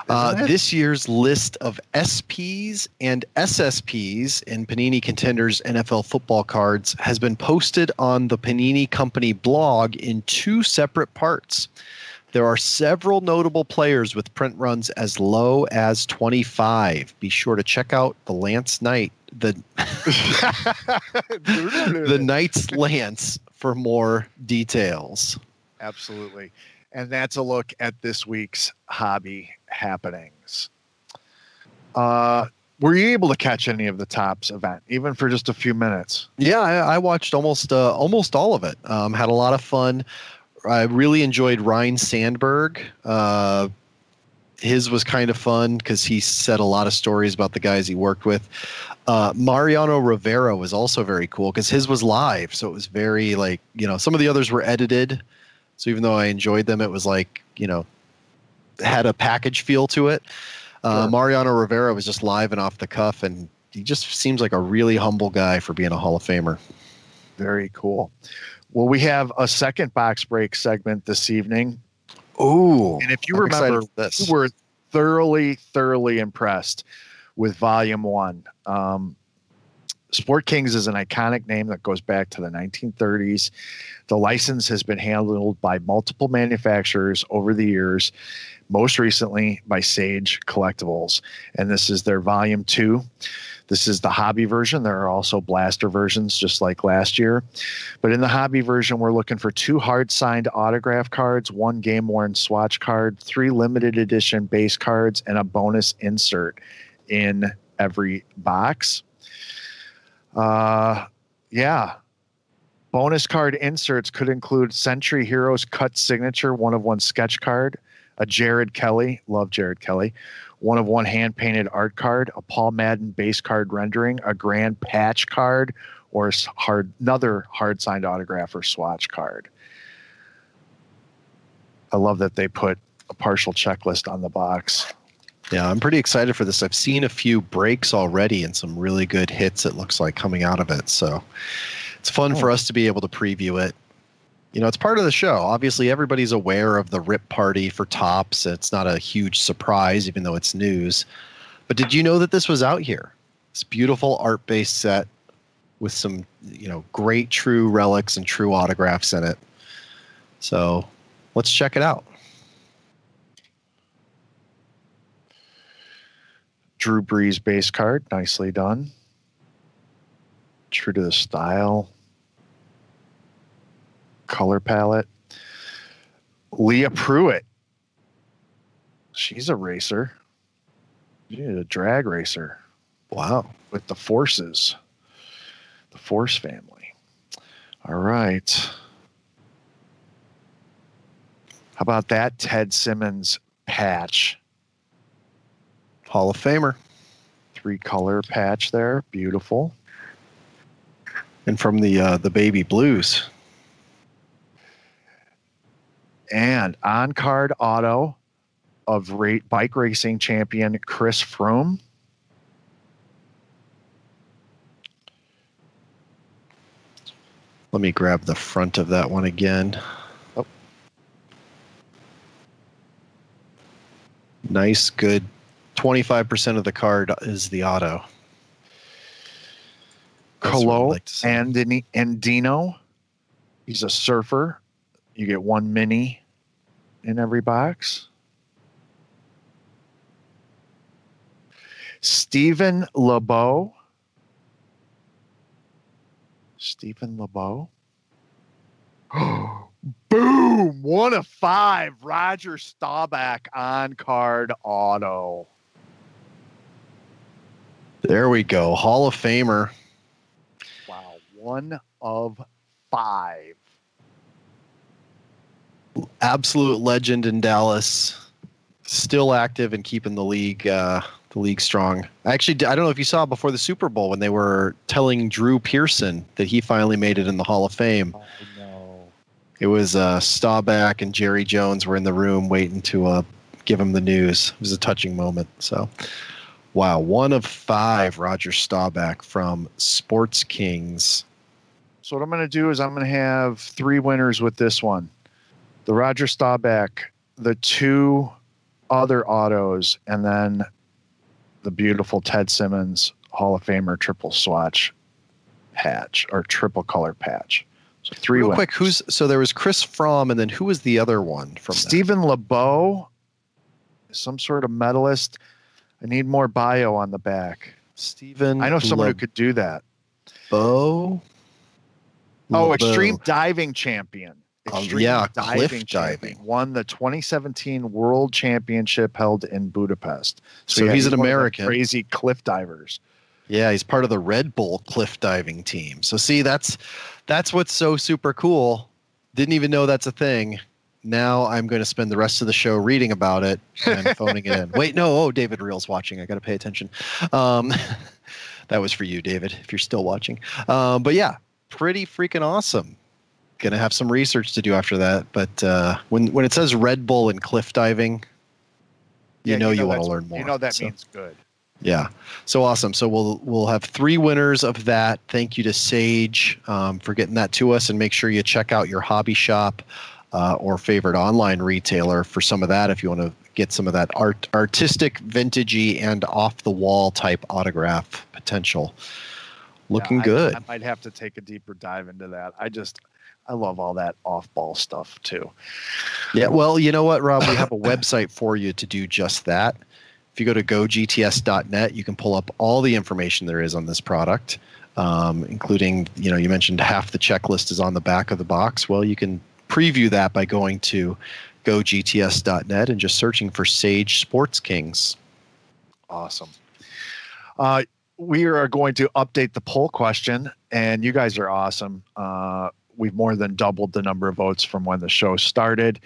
Uh, this year's list of SPs and SSPs in Panini Contenders NFL football cards has been posted on the Panini Company blog in two separate parts. There are several notable players with print runs as low as 25. Be sure to check out the Lance Knight, the the Knight's Lance for more details. Absolutely. And that's a look at this week's hobby happenings. Uh, were you able to catch any of the Topps event, even for just a few minutes? Yeah, I, I watched almost uh, almost all of it. Um, had a lot of fun. I really enjoyed Ryne Sandberg. Uh, his was kind of fun because he said a lot of stories about the guys he worked with. Uh, Mariano Rivera was also very cool because his was live, so it was very like you know some of the others were edited. So even though I enjoyed them, it was like you know had a package feel to it. Uh, Sure. Mariano Rivera was just live and off the cuff, and he just seems like a really humble guy for being a Hall of Famer. Very cool. Well, we have a second box break segment this evening. Ooh, And if you I'm remember, this. we were thoroughly, thoroughly impressed with Volume One. Um, Sport Kings is an iconic name that goes back to the 1930s. The license has been handled by multiple manufacturers over the years, most recently by Sage Collectibles. And this is their Volume Two. This is the hobby version. There are also blaster versions, just like last year. But in the hobby version, we're looking for two hard signed autograph cards, one game worn swatch card, three limited edition base cards, and a bonus insert in every box. Uh, yeah. Bonus card inserts could include Century Heroes cut signature, one of one sketch card, a Jared Kelly, love Jared Kelly, one of one hand painted art card, a Paul Madden base card rendering, a grand patch card, or hard another hard signed autograph or swatch card. I love that they put a partial checklist on the box. Yeah, I'm pretty excited for this. I've seen a few breaks already and some really good hits, it looks like, coming out of it. So it's fun for Oh. us to be able to preview it. You know, it's part of the show. Obviously, everybody's aware of the rip party for Topps. It's not a huge surprise, even though it's news. But did you know that this was out here? This beautiful art based set with some, you know, great true relics and true autographs in it. So let's check it out. Drew Brees base card, nicely done. True to the style. Color palette. Leah Pruett. She's a racer. She's a drag racer Wow. with the forces, the Force family. All right. How about that Ted Simmons patch? Hall of Famer. Three color patch there. Beautiful. And from the uh, the baby blues. and on card auto of rate bike racing champion Chris Froome. Let me grab the front of that one again. Oh. Nice, good. 25% of the card is the auto. Colo like see. and Andino. He's a surfer. You get one mini in every box. Stephen LeBeau. Stephen LeBeau. Boom! One of five. Roger Staubach on card auto. There we go. Hall of Famer. Wow. One of five. Absolute legend in Dallas. Still active and keeping the league uh, the league strong. I actually I don't know if you saw before the Super Bowl when they were telling Drew Pearson that he finally made it in the Hall of Fame. Oh, no. It was uh, Staubach and Jerry Jones were in the room waiting to uh, give him the news. It was a touching moment. So, wow, one of five Roger Staubach from Sports Kings. So what I'm going to do is I'm going to have three winners with this one. The Roger Staubach, the two other autos, and then the beautiful Ted Simmons Hall of Famer triple swatch patch or triple color patch. So three. Real winners. quick, who's so there was Chris Froome, and then who was the other one from that? Stephen LeBeau, some sort of medalist. I need more bio on the back. Stephen. I know someone who could do that. LeBeau. Oh, LeBeau. extreme diving champion. Oh, Extreme yeah, cliff champion. diving. Won the 2017 World Championship held in Budapest. So yeah, he's an of the American. Crazy cliff divers. Yeah, he's part of the Red Bull cliff diving team. So see, that's that's what's so super cool. Didn't even know that's a thing. Now I'm going to spend the rest of the show reading about it and phoning it in. Wait, no, oh, David Reel's watching. I got to pay attention. Um, that was for you, David, if you're still watching. Um, but yeah, pretty freaking awesome. Going to have some research to do after that. But uh, when when it says Red Bull and cliff diving, you Yeah, know you, want to learn more. You know that So- means good. yeah. So awesome. So we'll we'll have three winners of that. Thank you to Sage um, for getting that to us, and make sure you check out your hobby shop uh, or favorite online retailer for some of that if you want to get some of that art artistic, vintagey, and off the wall type autograph potential. Looking Yeah, I- good. I, might have to take a deeper dive into that. I just I love all that off ball stuff too. Yeah, well, you know what, Rob? We have a website for you to do just that. If you go to gogts.net, you can pull up all the information there is on this product, um, including, you know, you mentioned half the checklist is on the back of the box. Well, you can preview that by going to gogts.net and just searching for Sage Sports Kings. Awesome. Uh, we are going to update the poll question, and you guys are awesome. Uh, we've more than doubled the number of votes from when the show started.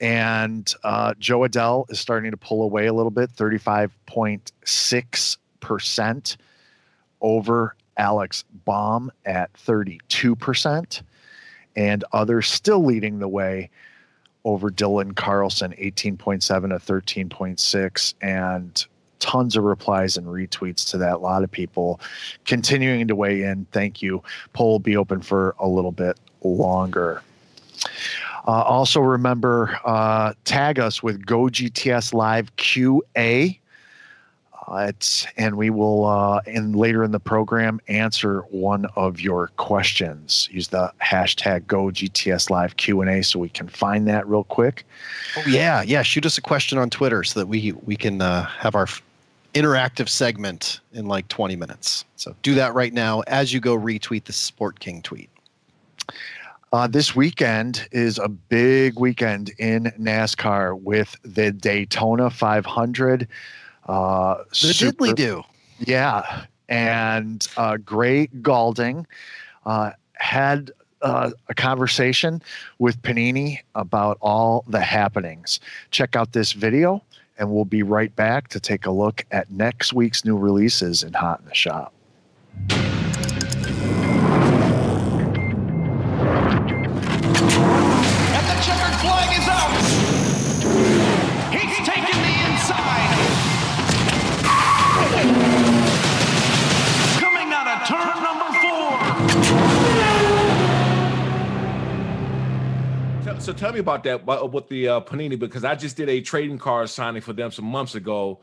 And uh, Jo Adell is starting to pull away a little bit, 35.6% over Alec Bohm at 32%, and others still leading the way over Dylan Carlson, 18.7 to 13.6, and tons of replies and retweets to that. A lot of people continuing to weigh in. Thank you. Poll will be open for a little bit longer. Uh, also, remember uh, tag us with Go GTS Live QA. Uh, and we will, uh, in later in the program, answer one of your questions. Use the hashtag Go GTS Live Q and A so we can find that real quick. Oh yeah, yeah. Shoot us a question on Twitter so that we we can uh, have our interactive segment in like 20 minutes. So do that right now as you go retweet the Sport King tweet. Uh, this weekend is a big weekend in NASCAR with the Daytona 500. Uh, The super- diddly do. Yeah. And uh, Gray Gaulding uh, had uh, a conversation with Panini about all the happenings. Check out this video, and we'll be right back to take a look at next week's new releases in Hot in the Shop. Me about that with the uh, Panini because I just did a trading card signing for them some months ago,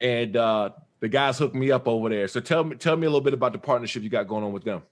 and uh, the guys hooked me up over there. So tell me tell me a little bit about the partnership you got going on with them.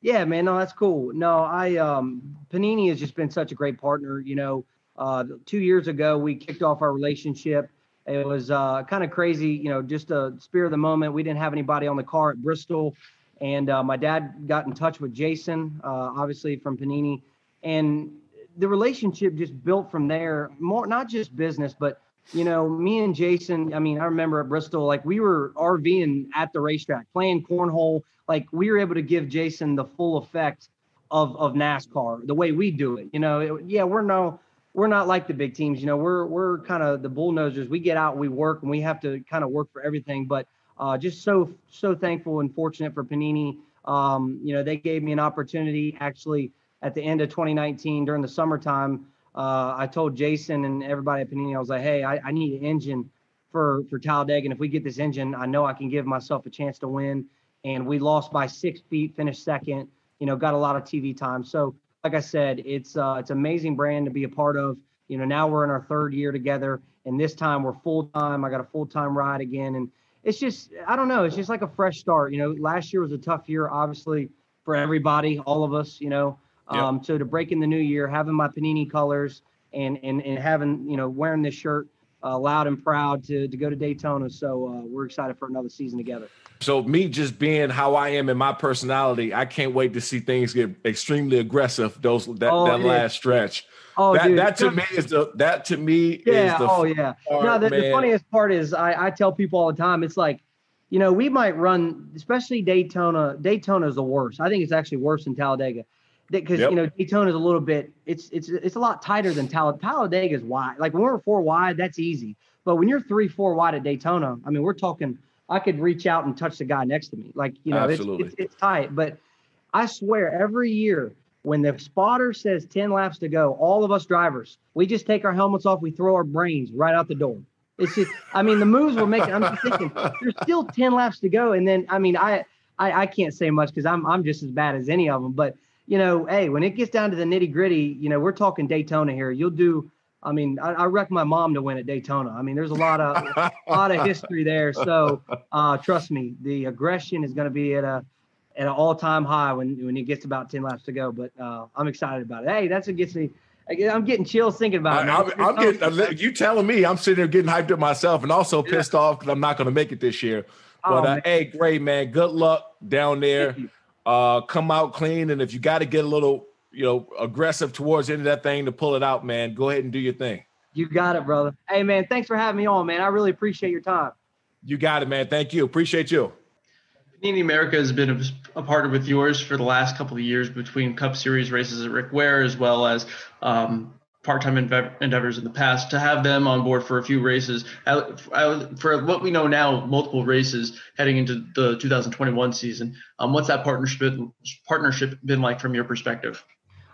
Yeah, man, no, that's cool. No, I um Panini has just been such a great partner. You know, uh, two years ago we kicked off our relationship. It was uh, kind of crazy, you know, just a spear of the moment. We didn't have anybody on the car at Bristol, and uh, my dad got in touch with Jason, uh, obviously from Panini, and the relationship just built from there. More not just business, but you know, me and Jason. I mean, I remember at Bristol, like we were RVing at the racetrack, playing cornhole. Like we were able to give Jason the full effect of of NASCAR, the way we do it. You know, it- yeah, we're no, we're not like the big teams. You know, we're we're kind of the bullnosers. We get out, we work, and we have to kind of work for everything. But uh, just so so thankful and fortunate for Panini. Um, you know, they gave me an opportunity actually at the end of 2019 during the summertime. Uh, I told Jason and everybody at Panini, I was like, hey, I, I need an engine for for Talladega, and if we get this engine, I know I can give myself a chance to win. And we lost by six feet, finished second. You know, got a lot of TV time. So, like I said, it's uh, it's amazing brand to be a part of. You know, now we're in our third year together, and this time we're full time. I got a full time ride again, and it's just I don't know. It's just like a fresh start. You know, last year was a tough year, obviously for everybody, all of us. You know, Yep. um, so to break in the new year, having my Panini colors and and and having you know wearing this shirt uh, loud and proud to to go to Daytona. So uh, we're excited for another season together. So me just being how I am in my personality, I can't wait to see things get extremely aggressive. Those that, Oh, that last stretch. Oh, that dude, that to me is the that to me Yeah. is the Oh, yeah. part, no, the, the funniest part is I, I tell people all the time, it's like, you know, we might run, especially Daytona. Daytona is the worst. I think it's actually worse than Talladega, because Yep. you know Daytona is a little bit. It's it's it's a lot tighter than Talladega. Talladega is wide. Like when we're four wide, that's easy. But when you're three four wide at Daytona, I mean, we're talking. I could reach out and touch the guy next to me. Like you know, it's, it's it's tight. But I swear, every year when the spotter says 10 laps to go, all of us drivers, we just take our helmets off, we throw our brains right out the door. It's just, I mean, the moves we're making, I'm just thinking, there's still 10 laps to go. And then, I mean, I, I, I can't say much because I'm, I'm just as bad as any of them. But, you know, hey, when it gets down to the nitty gritty, you know, we're talking Daytona here. You'll do, I mean, I, I wrecked my mom to win at Daytona. I mean, there's a lot of, a lot of history there. So uh, trust me, the aggression is going to be at a, at an all-time high when when it gets about 10 laps to go. But uh, I'm excited about it. Hey, that's what gets me. I- I'm getting chills thinking about it. I'm, I'm getting you telling me I'm sitting there getting hyped up myself and also pissed off because I'm not going to make it this year. Oh, But uh, hey, great man, good luck down there. Thank you. Uh, come out clean, and if you got to get a little, you know, aggressive towards the end of that thing to pull it out, man, go ahead and do your thing. You got it, brother. Hey, man, thanks for having me on, man. I really appreciate your time. You got it, man. Thank you. Appreciate you. Panini America has been a, a partner with yours for the last couple of years between Cup Series races at Rick Ware as well as um, part-time endeav- endeavors in the past. To have them on board for a few races, I, I, for what we know now, multiple races heading into the 2021 season. Um, what's that partnership partnership been like from your perspective?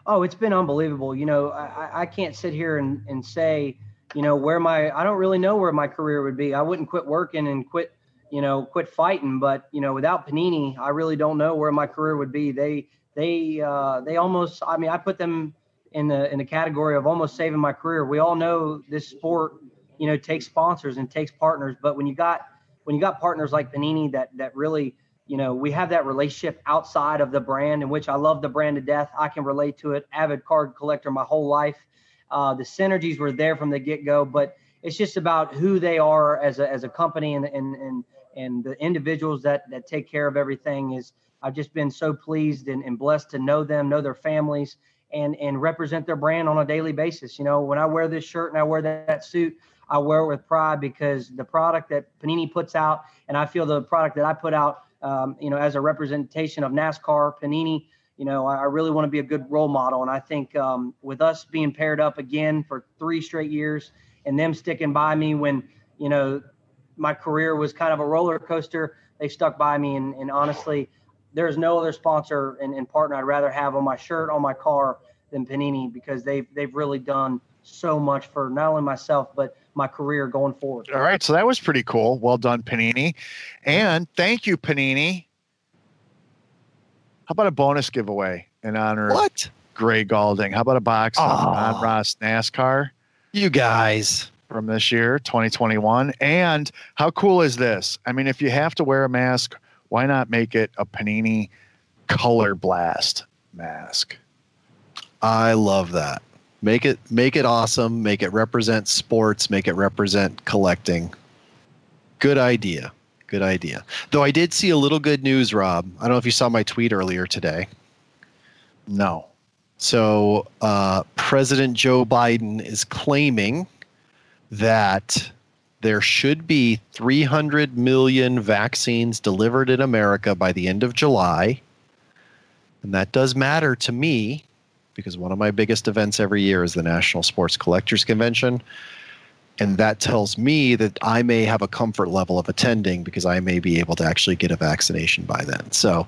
Oh, it's been unbelievable. You know, I, I- I can't sit here and, and say, you know, where my I don't really know where my career would be. I wouldn't quit working and quit, you know, quit fighting. But you know, without Panini, I really don't know where my career would be. They they uh, they almost. I mean, I put them in the in the category of almost saving my career. We all know this sport, you know, takes sponsors and takes partners. But when you got when you got partners like Panini that that really you know, we have that relationship outside of the brand, in which I love the brand to death. I can relate to it. Avid card collector my whole life. Uh, the synergies were there from the get go, but it's just about who they are as a, as a company and, and, and, and the individuals that, that take care of everything is I've just been so pleased and, and blessed to know them, know their families and, and represent their brand on a daily basis. You know, when I wear this shirt and I wear that, that suit, I wear it with pride because the product that Panini puts out, and I feel the product that I put out, um, you know, as a representation of NASCAR, Panini, you know, I, I really want to be a good role model. And I think um, with us being paired up again for three straight years and them sticking by me when, you know, my career was kind of a roller coaster, they stuck by me. And, and honestly, there's no other sponsor and, and partner I'd rather have on my shirt, on my car than Panini because they've, they've really done so much for not only myself, but my career going forward. All right, so that was pretty cool. Well done, Panini. And thank you, Panini. How about a bonus giveaway in honor of What? Gray Gaulding? How about a box of ah. Aw. Ross NASCAR You guys. from this year, 2021? And how cool is this? I mean, if you have to wear a mask, why not make it a Panini Color Blast mask? I love that. Make it make it awesome. Make it represent sports. Make it represent collecting. Good idea. Good idea. Though I did see a little good news, Rob. I don't know if you saw my tweet earlier today. No. So uh, President Joe Biden is claiming that there should be 300 million vaccines delivered in America by the end of July. And that does matter to me because one of my biggest events every year is the National Sports Collectors Convention. And that tells me that I may have a comfort level of attending because I may be able to actually get a vaccination by then. So,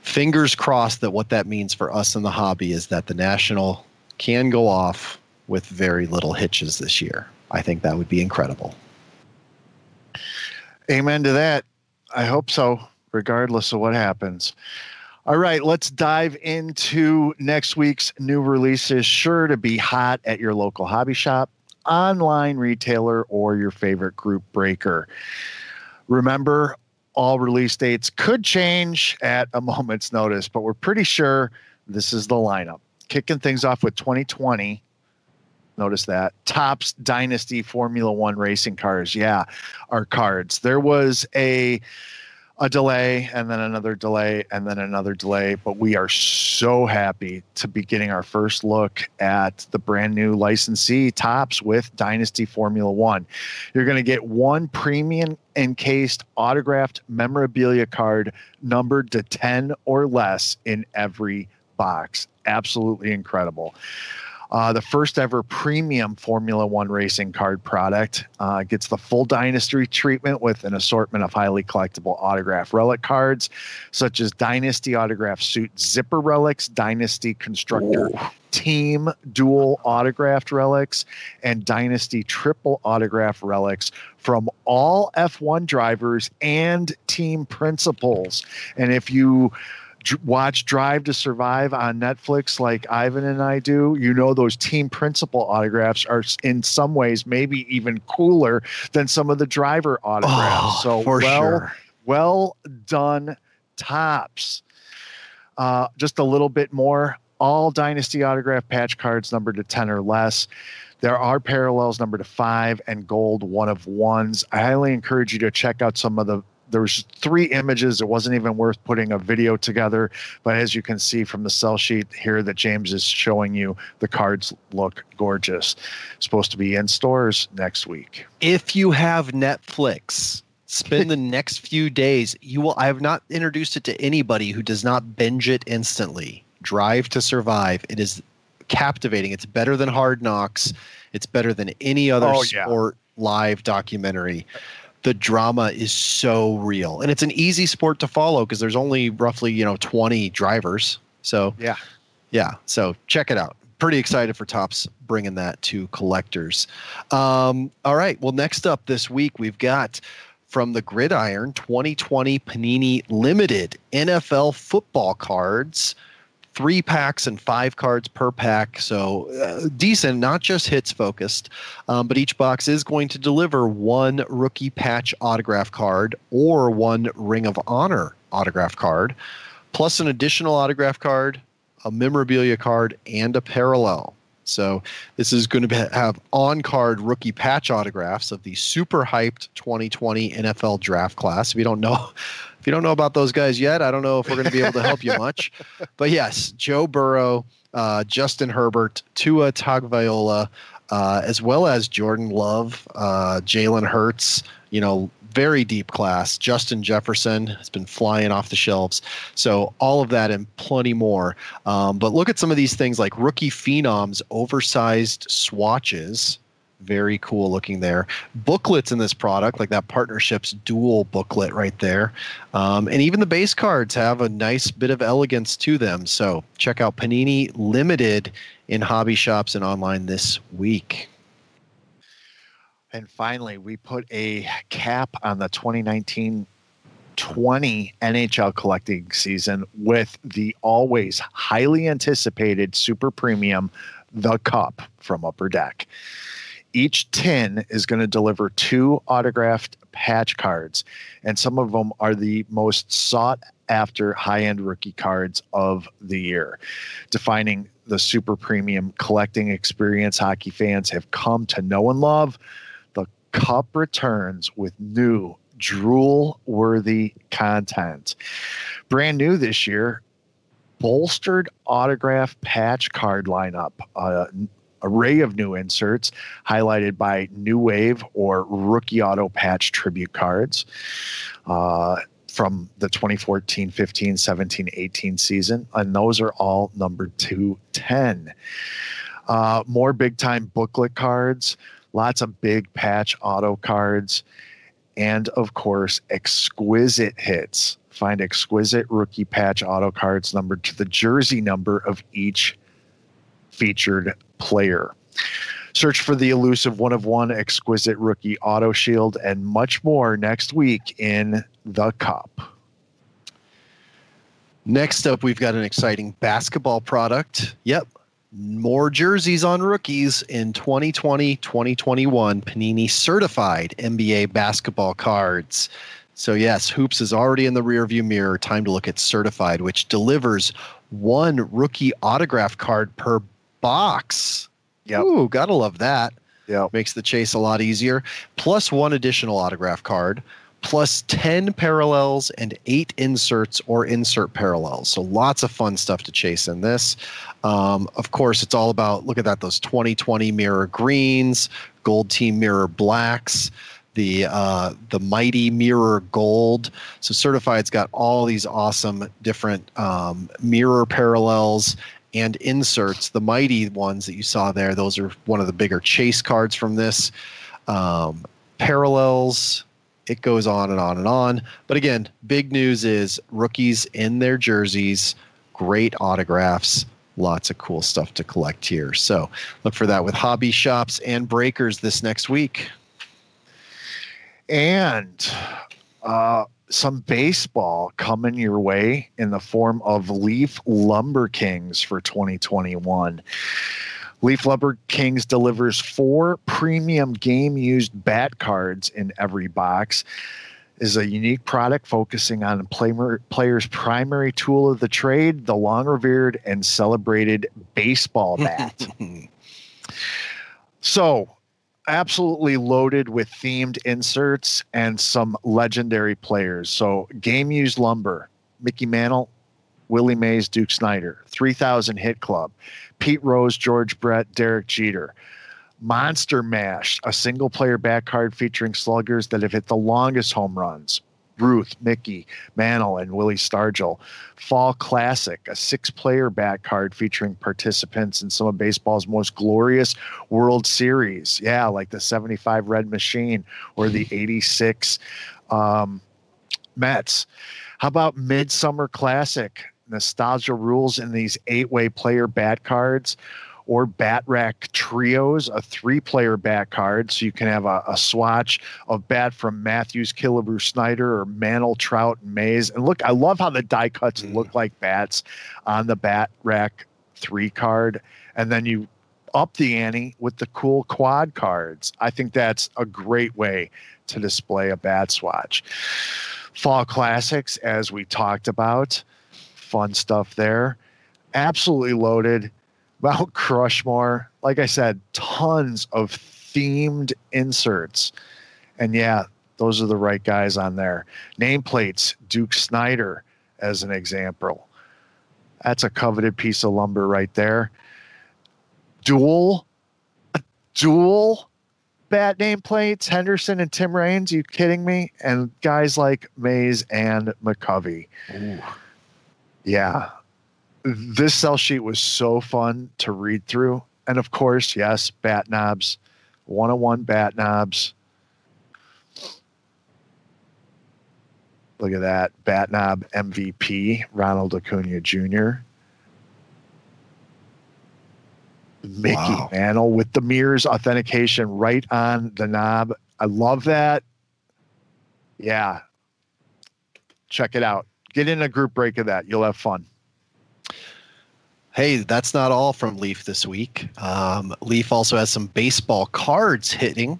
fingers crossed that what that means for us in the hobby is that the National can go off with very little hitches this year. I think that would be incredible. Amen to that. I hope so, regardless of what happens. All right, let's dive into next week's new releases. Sure to be hot at your local hobby shop, online retailer, or your favorite group breaker. Remember, all release dates could change at a moment's notice, but we're pretty sure this is the lineup. Kicking things off with 2020. Notice that. Topps Dynasty Formula One racing cars. Yeah, are cards. There was a a delay and then another delay and then another delay. But we are so happy to be getting our first look at the brand new licensee Topps with Dynasty Formula One. You're going to get one premium encased autographed memorabilia card numbered to 10 or less in every box. Absolutely incredible. Uh, the first ever premium Formula One racing card product uh, gets the full Dynasty treatment with an assortment of highly collectible autograph relic cards, such as Dynasty Autograph Suit Zipper relics, Dynasty Constructor Ooh. Team Dual Autographed relics, and Dynasty Triple Autograph relics from all F1 drivers and team principals. And if you watch Drive to Survive on Netflix like Ivan and I do, you know those team principal autographs are in some ways maybe even cooler than some of the driver autographs. Oh, so well, sure. well done, Topps. Uh, just a little bit more. All Dynasty autograph patch cards numbered to 10 or less. There are parallels numbered to five and gold one of ones. I highly encourage you to check out some of the there was three images. It wasn't even worth putting a video together. But as you can see from the sell sheet here that James is showing you, the cards look gorgeous. Supposed to be in stores next week. If you have Netflix, spend the next few days. You will. I have not introduced it to anybody who does not binge it instantly. Drive to Survive. It is captivating. It's better than Hard Knocks. It's better than any other oh, sport live documentary the drama is so real. And it's an easy sport to follow because there's only roughly you know 20 drivers. So yeah. yeah. So check it out. Pretty excited for Topps bringing that to collectors. Um, all right. Well next up this week we've got from the gridiron 2020 panini limited nfl football cards three packs and five cards per pack. So uh, decent, not just hits focused. Um, but each box is going to deliver one rookie patch autograph card or one Ring of Honor autograph card, plus an additional autograph card, a memorabilia card, and a parallel. So this is going to have on-card rookie patch autographs of the super hyped 2020 NFL draft class. If you don't know if you don't know about those guys yet, I don't know if we're going to be able to help you much. But yes, Joe Burrow, uh, Justin Herbert, Tua Tagovailoa, uh, as well as Jordan Love, uh, Jalen Hurts. You know, very deep class. Justin Jefferson has been flying off the shelves. So all of that and plenty more. Um, but look at some of these things like rookie phenoms, oversized swatches very cool looking there. Booklets in this product, like that partnerships dual booklet right there. Um, and even the base cards have a nice bit of elegance to them. So check out Panini Limited in hobby shops and online this week. And finally, we put a cap on the 2019 20 NHL collecting season with the always highly anticipated super premium The Cup from Upper Deck each tin is going to deliver two autographed patch cards, and some of them are the most sought after high end rookie cards of the year, defining the super premium collecting experience hockey fans have come to know and love. The Cup returns with new drool worthy content. Brand new this year, bolstered autograph patch card lineup. Uh, array of new inserts highlighted by New Wave or Rookie Auto Patch tribute cards. Uh, from the 2014, 15, 17, 18 season, and those are all numbered to 10. Uh, more big time booklet cards, lots of big patch auto cards, and of course, exquisite hits. Find exquisite rookie patch auto cards numbered to the jersey number of each featured player. Search for the elusive one of one exquisite rookie auto shield and much more next week in The Cup. Next up, we've got an exciting basketball product. Yep. More jerseys on rookies in 2020 2021 Panini certified NBA basketball cards. So, yes, Hoops is already in the rearview mirror. Time to look at certified, which delivers one rookie autograph card per box. Yep. Ooh, gotta love that. Yeah. Makes the chase a lot easier. Plus one additional autograph card, plus 10 parallels and eight inserts or insert parallels. So lots of fun stuff to chase in this. Um, of course, it's all about look at that, those 2020 mirror greens, gold team mirror blacks. The uh, the mighty mirror gold. So certified's got all these awesome different um, mirror parallels and inserts. The mighty ones that you saw there, those are one of the bigger chase cards from this. Um, parallels, it goes on and on and on. But again, big news is rookies in their jerseys, great autographs, lots of cool stuff to collect here. So look for that with hobby shops and breakers this next week. and uh, some baseball coming your way in the form of Leaf Lumber Kings for 2021. Leaf Lumber Kings delivers four premium game used bat cards in every box. Is a unique product focusing on player, player's primary tool of the trade, the long revered and celebrated baseball bat. So, absolutely loaded with themed inserts and some legendary players. So, game used lumber, Mickey Mantle, Willie Mays, Duke Snider, 3000 Hit Club, Pete Rose, George Brett, Derek Jeter. Monster Mash, a single player back card featuring sluggers that have hit the longest home runs. Ruth, Mickey, Mantle, and Willie Stargell. Fall Classic, a six player back card featuring participants in some of baseball's most glorious World Series. Yeah, like the 75 Red Machine or the 86 um, Mets. How about Midsummer Classic? Nostalgia rules in these eight way player bat cards or bat rack trios, a three player bat card. So you can have a, a swatch of bat from Mathews, Killebrew, Snider, or Mantle, Trout, and Mays. And look, I love how the die cuts mm. look like bats on the bat rack three card. And then you up the ante with the cool quad cards. I think that's a great way to display a bat swatch. Fall classics, as we talked about, fun stuff there. Absolutely loaded. Mount Crushmore, like I said, tons of themed inserts. And yeah, those are the right guys on there. Nameplates, Duke Snider, as an example. That's a coveted piece of lumber right there. Dual, dual bat nameplates, Henderson and Tim Raines. You kidding me? And guys like Mays and McCovey. Yeah, this sell sheet was so fun to read through. And of course, yes, bat knobs, 101 bat knobs. Look at that. Bat knob MVP, Ronald Acuna Jr. Mickey Wow. Mantle with the mirrors authentication right on the knob. I love that. Yeah. Check it out. Get in a group break of that. You'll have fun. Hey, that's not all from Leaf this week. Um, Leaf also has some baseball cards hitting,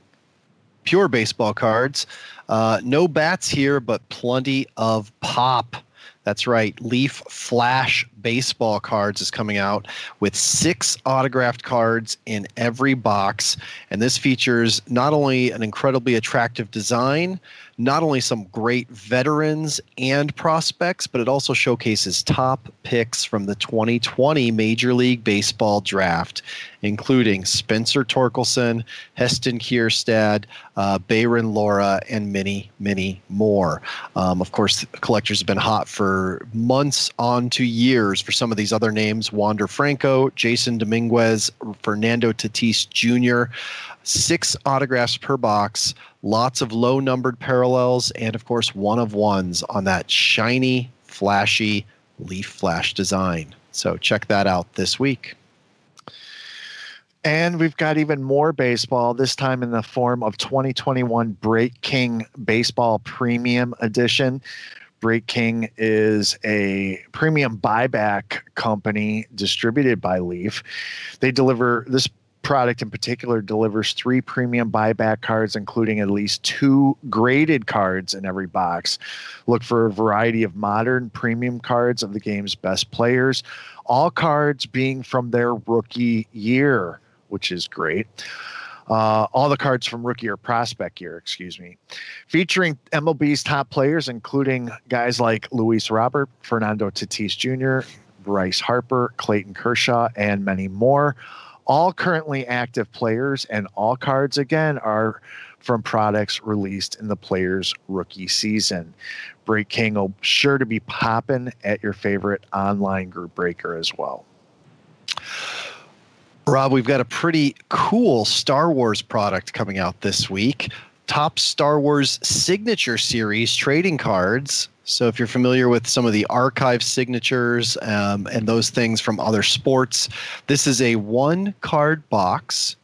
pure baseball cards. Uh, no bats here, but plenty of pop. That's right. Leaf Flash Baseball Cards is coming out with six autographed cards in every box. And this features not only an incredibly attractive design, not only some great veterans and prospects, but it also showcases top picks from the 2020 Major League Baseball draft, including Spencer Torkelson, Heston Kjerstad, uh, Bayron Lora, and many, many more. Um, of course, collectors have been hot for months on to years for some of these other names Wander Franco, Jasson Dominguez, Fernando Tatis Jr. Six autographs per box, lots of low numbered parallels, and of course, one of ones on that shiny, flashy leaf flash design. So check that out this week. And we've got even more baseball, this time in the form of 2021 Break King Baseball Premium Edition. Break King is a premium buyback company distributed by Leaf. They deliver this product in particular delivers three premium buyback cards, including at least two graded cards in every box. Look for a variety of modern premium cards of the game's best players, all cards being from their rookie year, which is great. Uh, all the cards from rookie or prospect year, excuse me, featuring MLB's top players, including guys like Luis Robert, Fernando Tatis Jr., Bryce Harper, Clayton Kershaw, and many more. All currently active players and all cards, again, are from products released in the player's rookie season. Break King will sure to be popping at your favorite online group breaker as well. Rob, we've got a pretty cool Star Wars product coming out this week. Topps Star Wars Signature Series trading cards. So, if you're familiar with some of the archive signatures um, and those things from other sports, this is a one card box,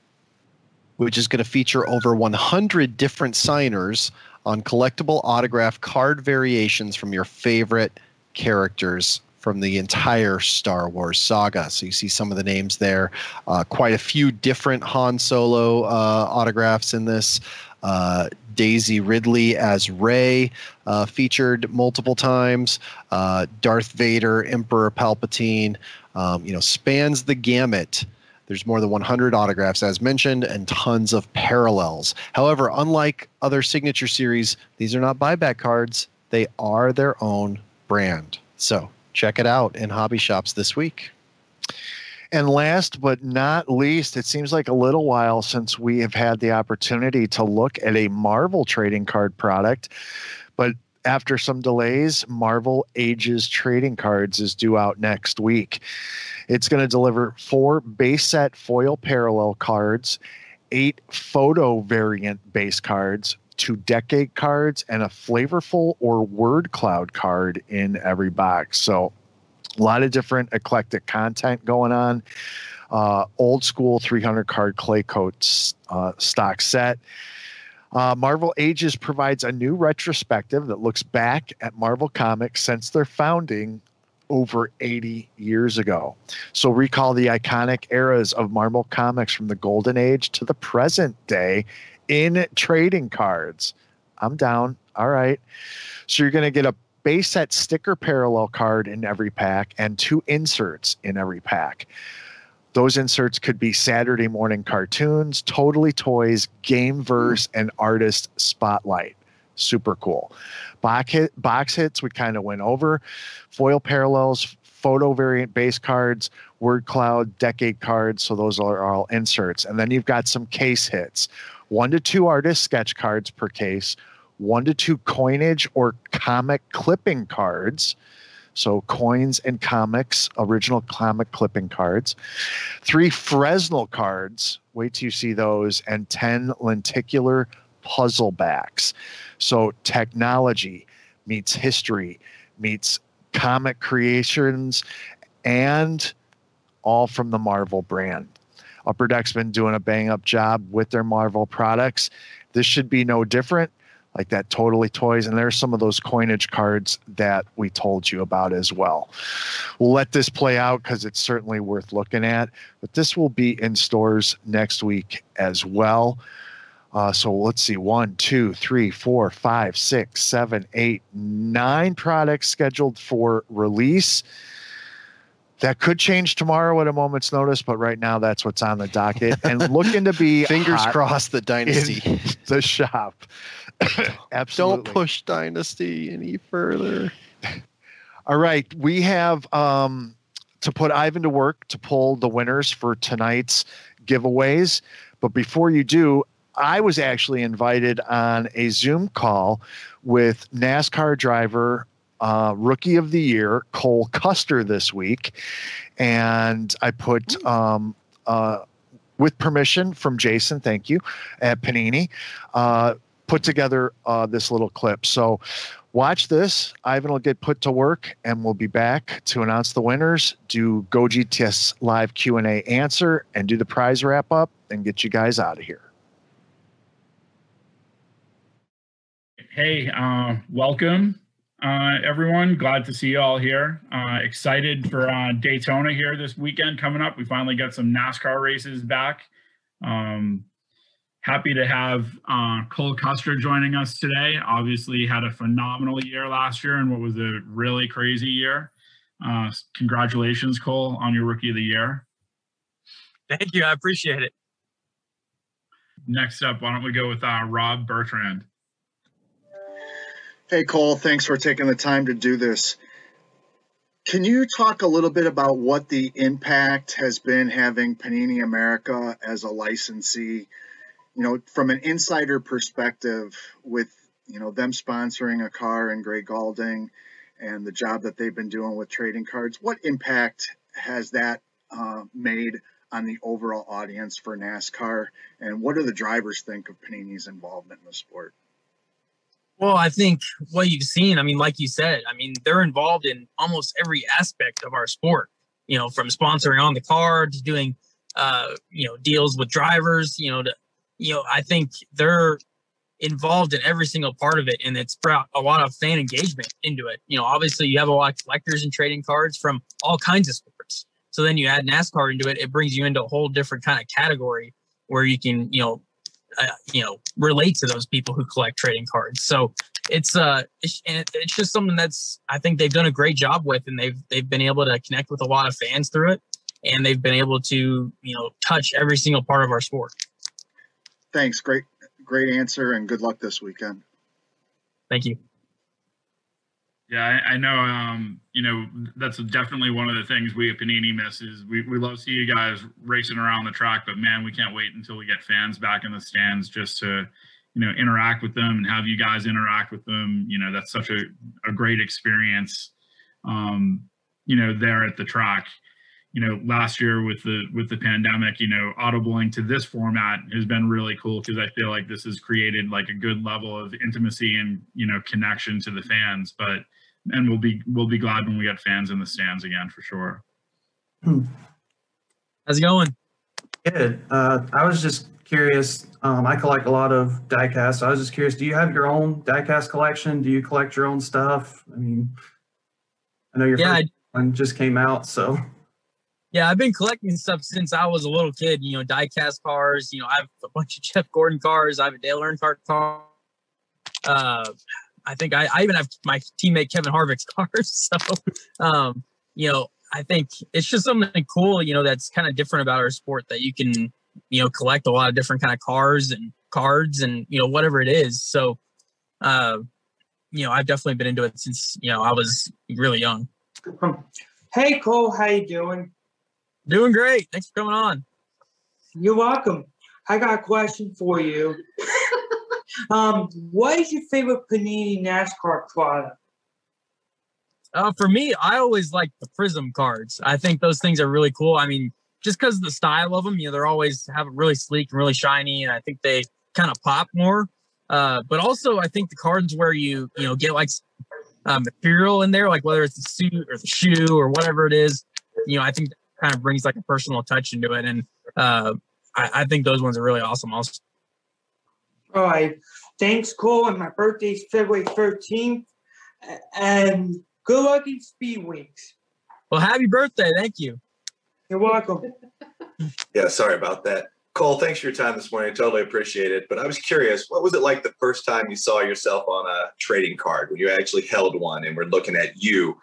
which is going to feature over 100 different signers on collectible autograph card variations from your favorite characters from the entire Star Wars saga. So you see some of the names there. Uh, quite a few different Han Solo uh, autographs in this. Uh, Daisy Ridley as Rey uh, featured multiple times. Uh, Darth Vader, Emperor Palpatine, um, you know, spans the gamut. There's more than 100 autographs, as mentioned, and tons of parallels. However, unlike other signature series, these are not buyback cards. They are their own brand. So check it out in hobby shops this week. And last but not least, it seems like a little while since we have had the opportunity to look at a Marvel trading card product. But after some delays, Marvel Ages Trading Cards is due out next week. It's going to deliver four base set foil parallel cards, eight photo variant base cards, two decade cards, and a flavorful or word cloud card in every box. So a lot of different eclectic content going on. Uh, old school 300 card clay coats uh, stock set. Uh, Marvel Ages provides a new retrospective that looks back at Marvel Comics since their founding over 80 years ago. So recall the iconic eras of Marvel Comics from the golden age to the present day in trading cards. I'm down. All right. So you're going to get a base set sticker parallel card in every pack and two inserts in every pack. Those inserts could be Saturday morning cartoons, totally toys, game verse, hmm. and artist spotlight. Super cool. Box, hit, box hits we kind of went over. Foil parallels, photo variant base cards, word cloud, decade cards. So those are all inserts. And then you've got some case hits one to two artist sketch cards per case, one to two coinage or comic clipping cards. So coins and comics, original comic clipping cards. Three Fresnel cards. Wait till you see those. And 10 lenticular puzzle backs. So technology meets history, meets comic creations, and all from the Marvel brand. Upper Deck's been doing a bang up job with their Marvel products. This should be no different, like that Totally Toys. And there's some of those coinage cards that we told you about as well. We'll let this play out because it's certainly worth looking at, but this will be in stores next week as well. Uh, so let's see one, two, three, four, five, six, seven, eight, nine products scheduled for release that could change tomorrow at a moment's notice, but right now that's what's on the docket and looking to be fingers crossed the dynasty the shop. Absolutely. Don't push dynasty any further. All right, we have um, to put Ivan to work to pull the winners for tonight's giveaways. But before you do, I was actually invited on a Zoom call with NASCAR driver uh, Rookie of the Year, Cole Custer, this week. And I put, um, uh, with permission from Jason, thank you, at Panini, uh, put together uh, this little clip. So watch this. Ivan will get put to work, and we'll be back to announce the winners, do Go GTS live Q and A answer, and do the prize wrap up, and get you guys out of here. Hey, uh, welcome. uh, everyone. Glad to see you all here. Uh, excited for uh, Daytona here this weekend coming up. We finally got some NASCAR races back. Um, happy to have uh, Cole Custer joining us today. Obviously, had a phenomenal year last year and what was a really crazy year. Uh, congratulations, Cole, on your Rookie of the Year. Thank you. I appreciate it. Next up, why don't we go with uh, Rob Bertrand? Hey, Cole, thanks for taking the time to do this. Can you talk a little bit about what the impact has been having Panini America as a licensee? You know, from an insider perspective, with you know them sponsoring a car and Gray Gaulding, and the job that they've been doing with trading cards, what impact has that uh, made on the overall audience for NASCAR? And what do the drivers think of Panini's involvement in the sport? Well, I think what you've seen, I mean, like you said, I mean, they're involved in almost every aspect of our sport, you know, from sponsoring on the card to doing, uh, you know, deals with drivers, you know, to, you know, I think they're involved in every single part of it and it's brought a lot of fan engagement into it. You know, obviously you have a lot of collectors and trading cards from all kinds of sports. So then you add NASCAR into it, it brings you into a whole different kind of category where you can, you know, uh, you know, relate to those people who collect trading cards. So it's uh, it's, it's just something that's I think they've done a great job with, and they've they've been able to connect with a lot of fans through it, and they've been able to you know touch every single part of our sport. Thanks, great great answer, and good luck this weekend. Thank you. Yeah, I, I, know. Um, you know, that's definitely one of the things we at Panini miss is we, we love to see you guys racing around the track, but man, we can't wait until we get fans back in the stands just to, you know, interact with them and have you guys interact with them. You know, that's such a, a great experience. Um, you know, there at the track. You know, last year with the with the pandemic, you know, audibling to this format has been really cool because I feel like this has created like a good level of intimacy and you know connection to the fans. But and we'll be we'll be glad when we get fans in the stands again for sure. How's it going? Good. Uh, I was just curious. Um, I collect a lot of diecast. I was just curious. Do you have your own diecast collection? Do you collect your own stuff? I mean, I know your yeah, first I, one just came out, so. Yeah, I've been collecting stuff since I was a little kid. You know, diecast cars. You know, I have a bunch of Jeff Gordon cars. I have a Dale Earnhardt car. Uh, I think I, I even have my teammate Kevin Harvick's cars. So, um, you know, I think it's just something cool, you know, that's kind of different about our sport that you can, you know, collect a lot of different kind of cars and cards and, you know, whatever it is. So, uh, you know, I've definitely been into it since, you know, I was really young. Hey, Cole, how you doing? Doing great. Thanks for coming on. You're welcome. I got a question for you. Um, what is your favorite Panini NASCAR product? Uh, for me, I always like the Prism cards. I think those things are really cool. I mean, just because of the style of them, you know, they're always have really sleek and really shiny, and I think they kind of pop more. Uh, but also, I think the cards where you you know get like uh, material in there, like whether it's the suit or the shoe or whatever it is, you know, I think kind of brings like a personal touch into it, and uh, I, I think those ones are really awesome. Also. All right. Thanks, Cole. And my birthday's February 13th. And good luck in Speed Weeks. Well, happy birthday. Thank you. You're welcome. yeah, sorry about that. Cole, thanks for your time this morning. I totally appreciate it. But I was curious, what was it like the first time you saw yourself on a trading card when you actually held one and were looking at you,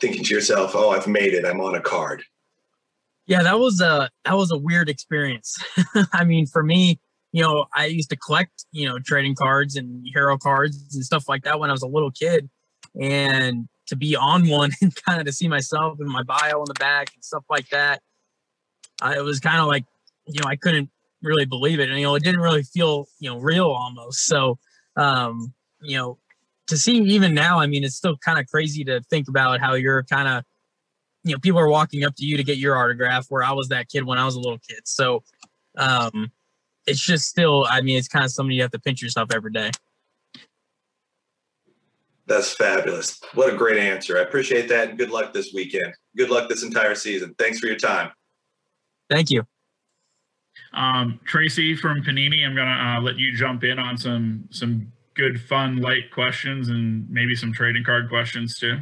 thinking to yourself, "Oh, I've made it. I'm on a card." Yeah, that was a that was a weird experience. I mean, for me, you know, I used to collect, you know, trading cards and hero cards and stuff like that when I was a little kid. And to be on one and kind of to see myself and my bio on the back and stuff like that, uh, it was kind of like, you know, I couldn't really believe it. And, you know, it didn't really feel, you know, real almost. So, um, you know, to see even now, I mean, it's still kind of crazy to think about how you're kind of, you know, people are walking up to you to get your autograph where I was that kid when I was a little kid. So, um, it's just still, I mean, it's kind of something you have to pinch yourself every day. That's fabulous. What a great answer. I appreciate that. And good luck this weekend. Good luck this entire season. Thanks for your time. Thank you. Um, Tracy from Panini, I'm gonna uh, let you jump in on some some good, fun, light questions and maybe some trading card questions too.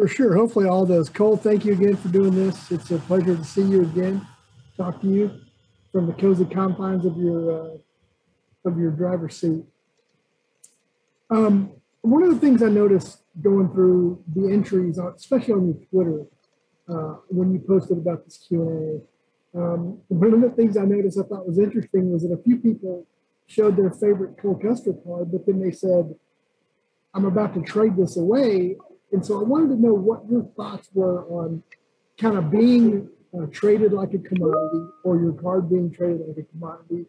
For sure. Hopefully, all those. Cole, thank you again for doing this. It's a pleasure to see you again, talk to you from the cozy confines of your uh, of your driver's seat. Um, one of the things I noticed going through the entries, especially on your Twitter, uh, when you posted about this Q and A, um, one of the things I noticed I thought was interesting was that a few people showed their favorite Cole Custer card, but then they said, "I'm about to trade this away," and so I wanted to know what your thoughts were on kind of being uh, traded like a commodity, or your card being traded like a commodity,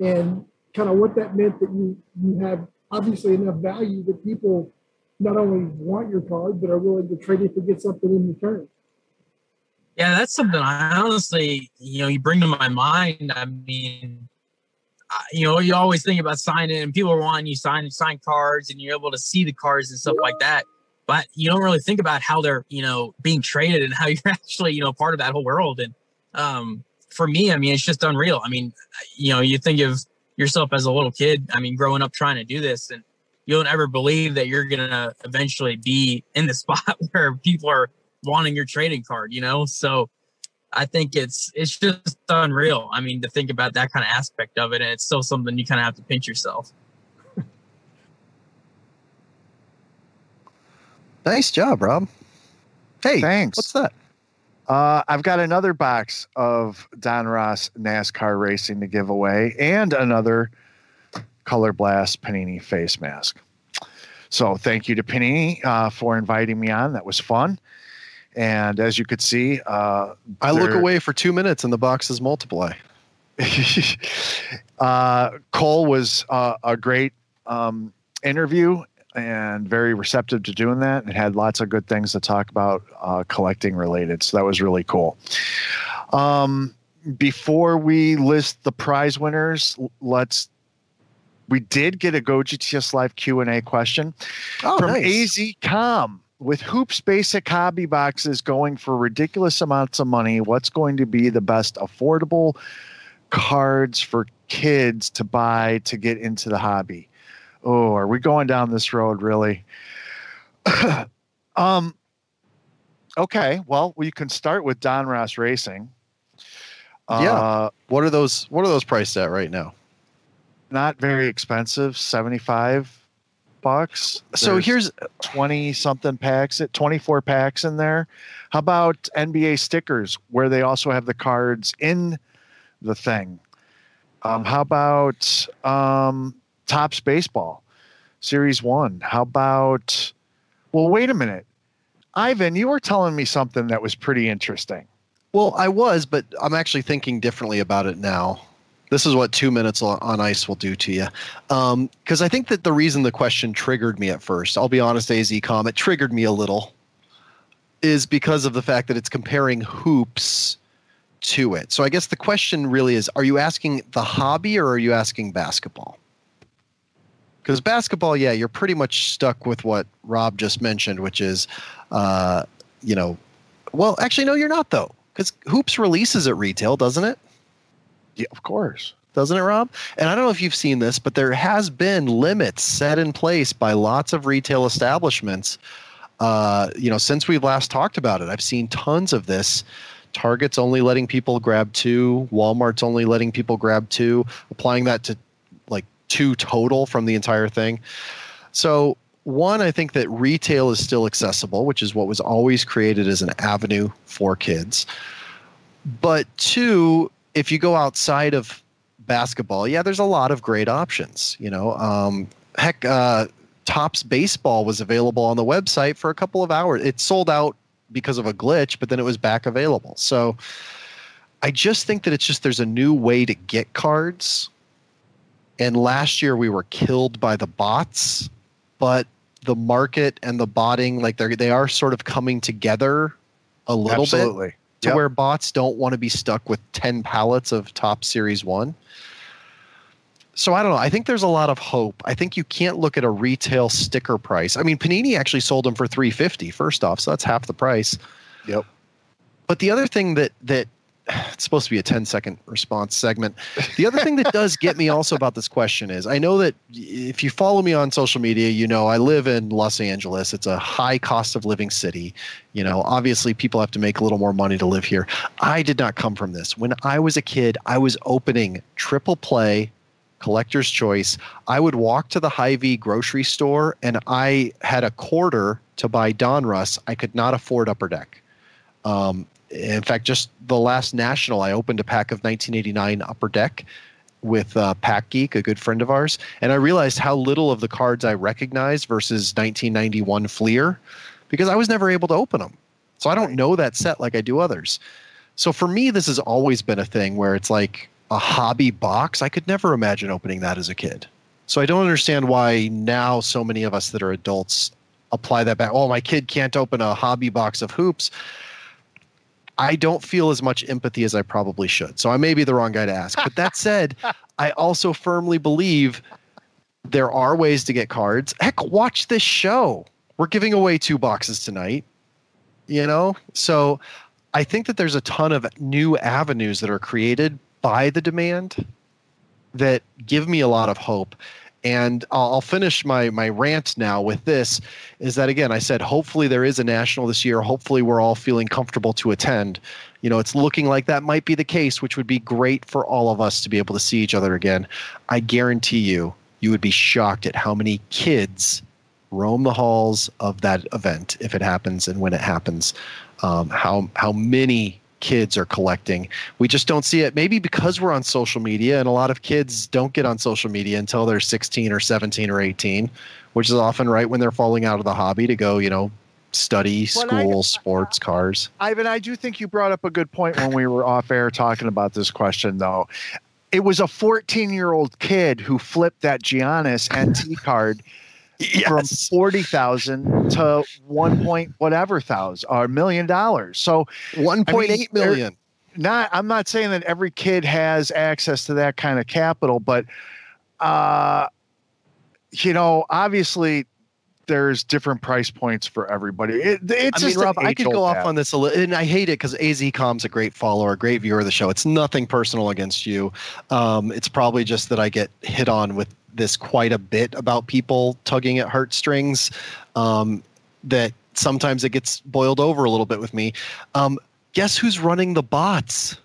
and kind of what that meant that you you have obviously enough value that people not only want your card but are willing to trade it to get something in return. Yeah, that's something I honestly, you know, you bring to my mind. I mean, you know, you always think about signing, and people are wanting you sign sign cards, and you're able to see the cards and stuff like that. But you don't really think about how they're, you know, being traded and how you're actually, you know, part of that whole world. And um, for me, I mean, it's just unreal. I mean, you know, you think of yourself as a little kid. I mean, growing up trying to do this, and you don't ever believe that you're gonna eventually be in the spot where people are wanting your trading card. You know, so I think it's it's just unreal. I mean, to think about that kind of aspect of it, and it's still something you kind of have to pinch yourself. Nice job, Rob. Hey, thanks. What's that? Uh, I've got another box of Donruss NASCAR racing to give away and another Color Blast Panini face mask. So thank you to Panini uh, for inviting me on. That was fun. And as you could see, uh, I look away for two minutes and the boxes multiply. uh, Cole was uh, a great um, interview and very receptive to doing that and had lots of good things to talk about uh, collecting related. So that was really cool. Um, before we list the prize winners, let's. We did get a Go GTS Live Q and A question oh, from nice. AZCom. With Hoops Basic Hobby boxes going for ridiculous amounts of money, what's going to be the best affordable cards for kids to buy to get into the hobby? Oh, are we going down this road really? um, okay, well, we can start with Donruss Racing. Yeah. Uh, what are those? What are those priced at right now? Not very expensive, seventy-five bucks. So There's here's twenty something packs at twenty-four packs in there. How about NBA stickers, where they also have the cards in the thing? Um, how about um, Topps Baseball, Series One. How about? Well, wait a minute, Ivan. You were telling me something that was pretty interesting. Well, I was, but I'm actually thinking differently about it now. This is what two minutes on ice will do to you. Because um, I think that the reason the question triggered me at first, I'll be honest, AZCom, it triggered me a little, is because of the fact that it's comparing hoops to it. So I guess the question really is are you asking the hobby or are you asking basketball? Because basketball, yeah, you're pretty much stuck with what Rob just mentioned, which is, uh, you know, well, actually, no, you're not though, because hoops releases at retail, doesn't it? Yeah, of course. Doesn't it, Rob? And I don't know if you've seen this, but there has been limits set in place by lots of retail establishments. Uh, you know, since we've last talked about it, I've seen tons of this. Target's only letting people grab two. Walmart's only letting people grab two. Applying that to two total from the entire thing. So, one, I think that retail is still accessible, which is what was always created as an avenue for kids. But two, if you go outside of basketball, yeah, there's a lot of great options. You know, um, heck, uh, Topps Baseball was available on the website for a couple of hours. It sold out because of a glitch, but then it was back available. So I just think that it's just there's a new way to get cards and last year we were killed by the bots, but the market and the botting, like they're they are sort of coming together a little Absolutely. bit to Yep. where bots don't want to be stuck with 10 pallets of Topps series one. So I don't know. I think there's a lot of hope. I think you can't look at a retail sticker price. I mean, Panini actually sold them for 350 first off, so that's half the price. Yep. But the other thing that that it's supposed to be a 10 second response segment. The other thing that does get me also about this question is I know that if you follow me on social media, you know I live in Los Angeles. It's a high cost of living city. You know, obviously people have to make a little more money to live here. I did not come from this. When I was a kid, I was opening triple play collector's choice. I would walk to the Hy-Vee grocery store and I had a quarter to buy Donruss. I could not afford Upper Deck. Um, in fact, just the last national, I opened a pack of 1989 Upper Deck with uh, Pack Geek, a good friend of ours, and I realized how little of the cards I recognized versus 1991 Fleer because I was never able to open them. So I don't know that set like I do others. So for me, this has always been a thing where it's like a hobby box. I could never imagine opening that as a kid. So I don't understand why now so many of us that are adults apply that back. Oh, my kid can't open a hobby box of hoops. I don't feel as much empathy as I probably should. So I may be the wrong guy to ask. But that said, I also firmly believe there are ways to get cards. Heck, watch this show. We're giving away two boxes tonight. You know? So I think that there's a ton of new avenues that are created by the demand that give me a lot of hope and I'll finish my my rant now with this is that again I said hopefully there is a national this year. Hopefully we're all feeling comfortable to attend. You know it's looking like that might be the case which would be great for all of us to be able to see each other again. I guarantee you you would be shocked at how many kids roam the halls of that event if it happens and when it happens. Um, how how many kids are collecting. We just don't see it. Maybe because we're on social media, and a lot of kids don't get on social media until they're 16 or 17 or 18, which is often right when they're falling out of the hobby to go, you know, study, school, I, sports, cars. Ivan, I do think you brought up a good point when we were off air talking about this question, though. It was a 14 year old kid who flipped that Giannis NT card yes. from 40,000 to 1 point whatever thousand or million dollars. So 1.8 I mean, million. Not I'm not saying that every kid has access to that kind of capital, but uh you know, obviously there's different price points for everybody. It, it's I mean, Rob, I could go off on this a little, and I hate it because AZCom's a great follower, a great viewer of the show. It's nothing personal against you. Um, it's probably just that I get hit on with this quite a bit about people tugging at heartstrings. Um, that sometimes it gets boiled over a little bit with me. Um, guess who's running the bots?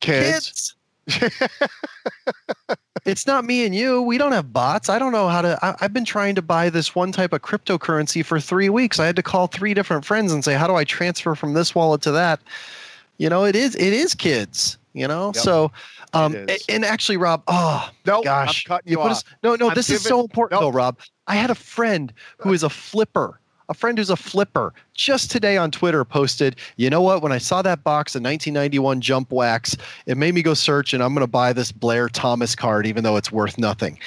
Kids. Kids. it's not me and you. We don't have bots. I don't know how to. I, have been trying to buy this one type of cryptocurrency for three weeks. I had to call three different friends and say, "How do I transfer from this wallet to that?" You know, it is it is kids. You know, yep. so um, and actually, Rob, oh no, gosh, I'm cutting you, you off. Us, no, no, I'm this giving, is so important though, Rob. I had a friend who is a flipper. A friend who's a flipper just today on Twitter posted, you know what? When I saw that box of 1991 Jump Wax, it made me go search and I'm going to buy this Blair Thomas card, even though it's worth nothing.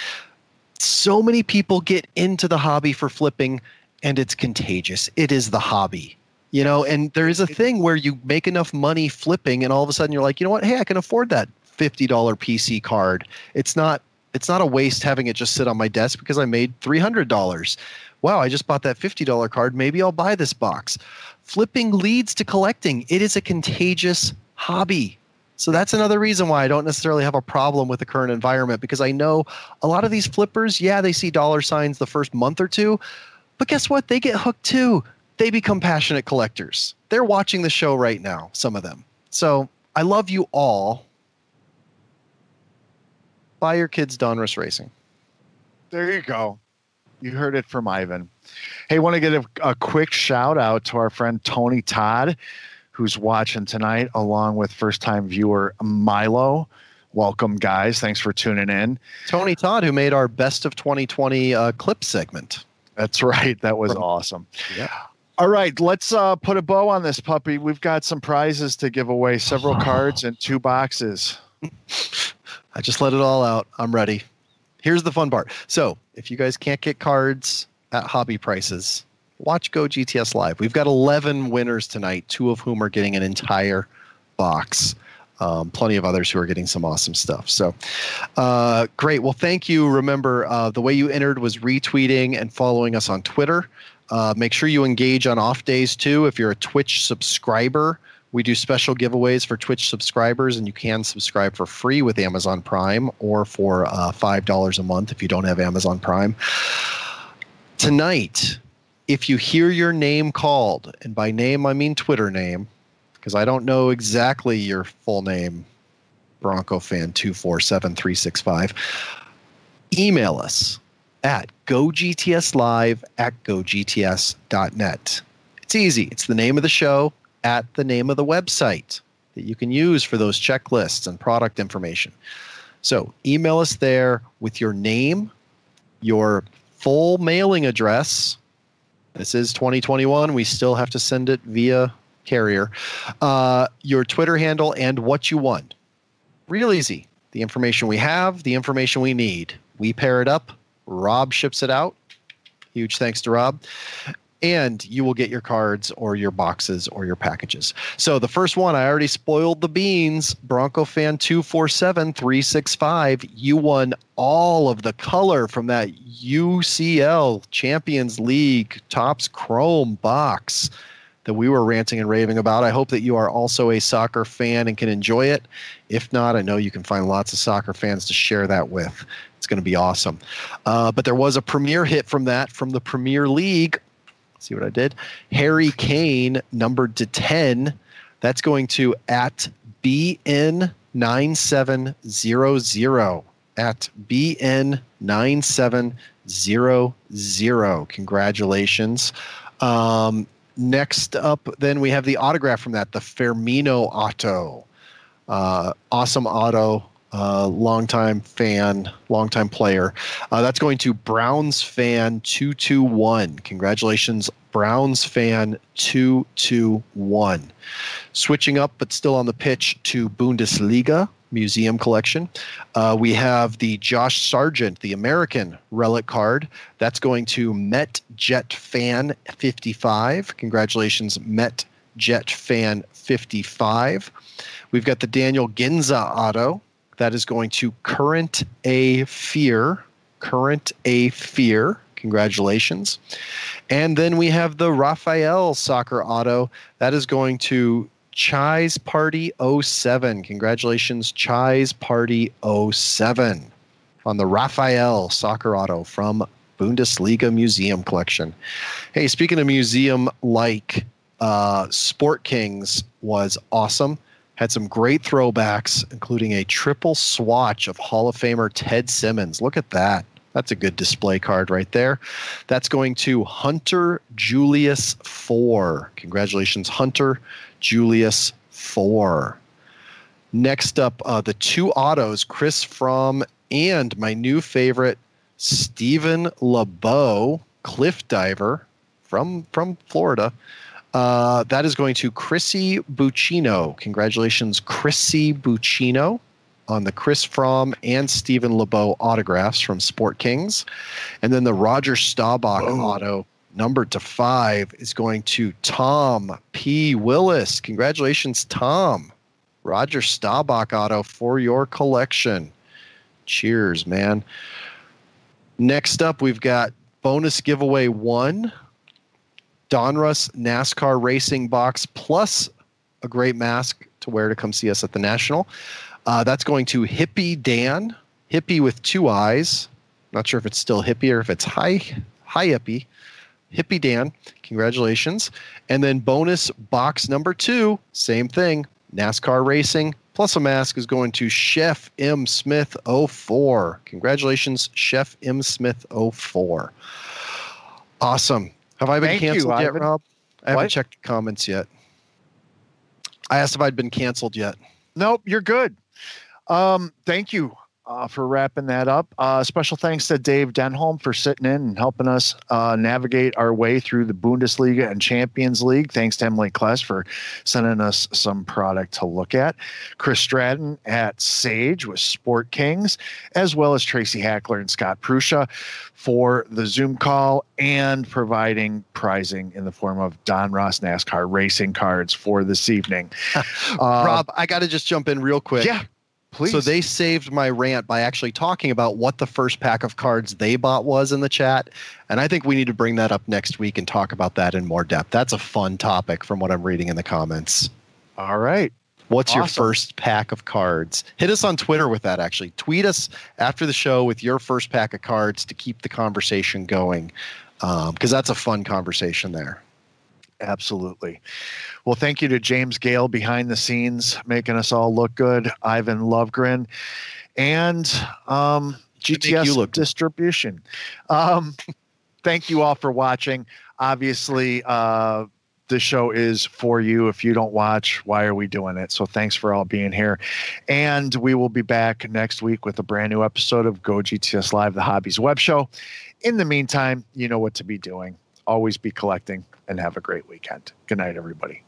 So many people get into the hobby for flipping and it's contagious. It is the hobby you know and there is a thing where you make enough money flipping and all of a sudden you're like you know what hey i can afford that $50 PC card. It's not it's not a waste having it just sit on my desk because I made $300. Wow, I just bought that $50 card. Maybe I'll buy this box. Flipping leads to collecting. It is a contagious hobby. So that's another reason why I don't necessarily have a problem with the current environment because I know a lot of these flippers, yeah, they see dollar signs the first month or two, but guess what? They get hooked too. They become passionate collectors. They're watching the show right now, some of them. So I love you all buy your kids Donruss Racing. There you go. You heard it from Ivan. Hey, want to get a, a quick shout out to our friend Tony Todd, who's watching tonight, along with first time viewer Milo. Welcome, guys. Thanks for tuning in. Tony Todd, who made our best of 2020 uh, clip segment. That's right. That was awesome. Yeah. All right, let's uh, put a bow on this puppy. We've got some prizes to give away, several cards and two boxes. I just let it all out. I'm ready. Here's the fun part. So, if you guys can't get cards at hobby prices, watch Go GTS Live. We've got 11 winners tonight, two of whom are getting an entire box. Um, plenty of others who are getting some awesome stuff. So, uh, great. Well, thank you. Remember, uh, the way you entered was retweeting and following us on Twitter. Uh, make sure you engage on off days too. If you're a Twitch subscriber, We do special giveaways for Twitch subscribers, and you can subscribe for free with Amazon Prime or for uh, $5 a month if you don't have Amazon Prime. Tonight, if you hear your name called, and by name I mean Twitter name, because I don't know exactly your full name, Bronco fan 247365, email us at gogtslive at gogts.net. It's easy. It's the name of the show at the name of the website that you can use for those checklists and product information. So email us there with your name, your full mailing address. This is 2021. We still have to send it via carrier. Uh, your Twitter handle and what you want. Real easy. The information we have, the information we need. We pair it up. Rob ships it out. Huge thanks to Rob. And you will get your cards or your boxes or your packages. So the first one, I already spoiled the beans. Bronco fan 247365. You won all of the color from that UCL Champions League Topps Chrome box that we were ranting and raving about. I hope that you are also a soccer fan and can enjoy it. If not, I know you can find lots of soccer fans to share that with. It's going to be awesome. Uh, but there was a premier hit from that from the Premier League. See what I did? Harry Kane, numbered to 10. That's going to at BN9700. At BN9700. Congratulations. Um, next up, then we have the autograph from that, the Firmino auto. Uh, awesome auto uh, longtime fan, longtime player. Uh, that's going to Browns fan 221. Congratulations, Browns fan 221. Switching up, but still on the pitch to Bundesliga museum collection. Uh, we have the Josh Sargent, the American relic card. That's going to Met Jet Fan 55. Congratulations, Met Jet Fan 55. We've got the Daniel Ginczek auto. That is going to Current A Fear. Current A Fear. Congratulations. And then we have the Raphael Soccer Auto. That is going to Chai's Party 07. Congratulations, Chai's Party 07 on the Raphael Soccer Auto from Bundesliga Museum Collection. Hey, speaking of museum like, uh, Sport Kings was awesome had some great throwbacks, including a triple swatch of Hall of Famer Ted Simmons. Look at that. That's a good display card right there. That's going to Hunter Julius 4. Congratulations, Hunter Julius 4. Next up, uh, the two autos, Chris Froome and my new favorite, Steven LoBue, cliff diver from, from Florida. Uh, that is going to Chrissy Buccino. Congratulations, Chrissy Buccino, on the Chris Froome and Steven LoBue autographs from Sport Kings. And then the Roger Staubach Whoa. auto, numbered to five, is going to Tom P. Willis. Congratulations, Tom. Roger Staubach auto for your collection. Cheers, man. Next up, we've got bonus giveaway one Donruss NASCAR Racing Box plus a great mask to wear to come see us at the National. Uh, that's going to Hippie Dan, Hippie with two eyes. Not sure if it's still Hippie or if it's High High Hippie. Hippie Dan, congratulations. And then bonus box number two, same thing, NASCAR Racing plus a mask is going to Chef M Smith 04. Congratulations, Chef M Smith 04. Awesome. Have I been Thank canceled you, yet, Rob? I haven't checked the comments yet. I asked if I'd been canceled yet. Nope, you're good. Um, thank you uh, for wrapping that up. Uh, special thanks to Dave Denholm for sitting in and helping us uh, navigate our way through the Bundesliga and Champions League. Thanks to Emily Kless for sending us some product to look at. Chris Stratton at Sage with Sport Kings, as well as Tracy Hackler and Scott Prusha for the Zoom call and providing prizing in the form of Donruss NASCAR racing cards for this evening. Rob, I got to just jump in real quick. Yeah. Please. So they saved my rant by actually talking about what the first pack of cards they bought was in the chat. And I think we need to bring that up next week and talk about that in more depth. That's a fun topic from what I'm reading in the comments. All right. What's Awesome. your first pack of cards? Hit us on Twitter with that, actually. Tweet us after the show with your first pack of cards to keep the conversation going, um, because that's a fun conversation there. Absolutely. Well, thank you to James Gale behind the scenes, making us all look good. Ivan Lovegren, and um, GTS distribution. Um, thank you all for watching. Obviously, uh, the show is for you. If you don't watch, why are we doing it? So thanks for all being here. And we will be back next week with a brand new episode of Go GTS Live, the Hobbies Web Show. In the meantime, you know what to be doing. Always be collecting and have a great weekend. Good night, everybody.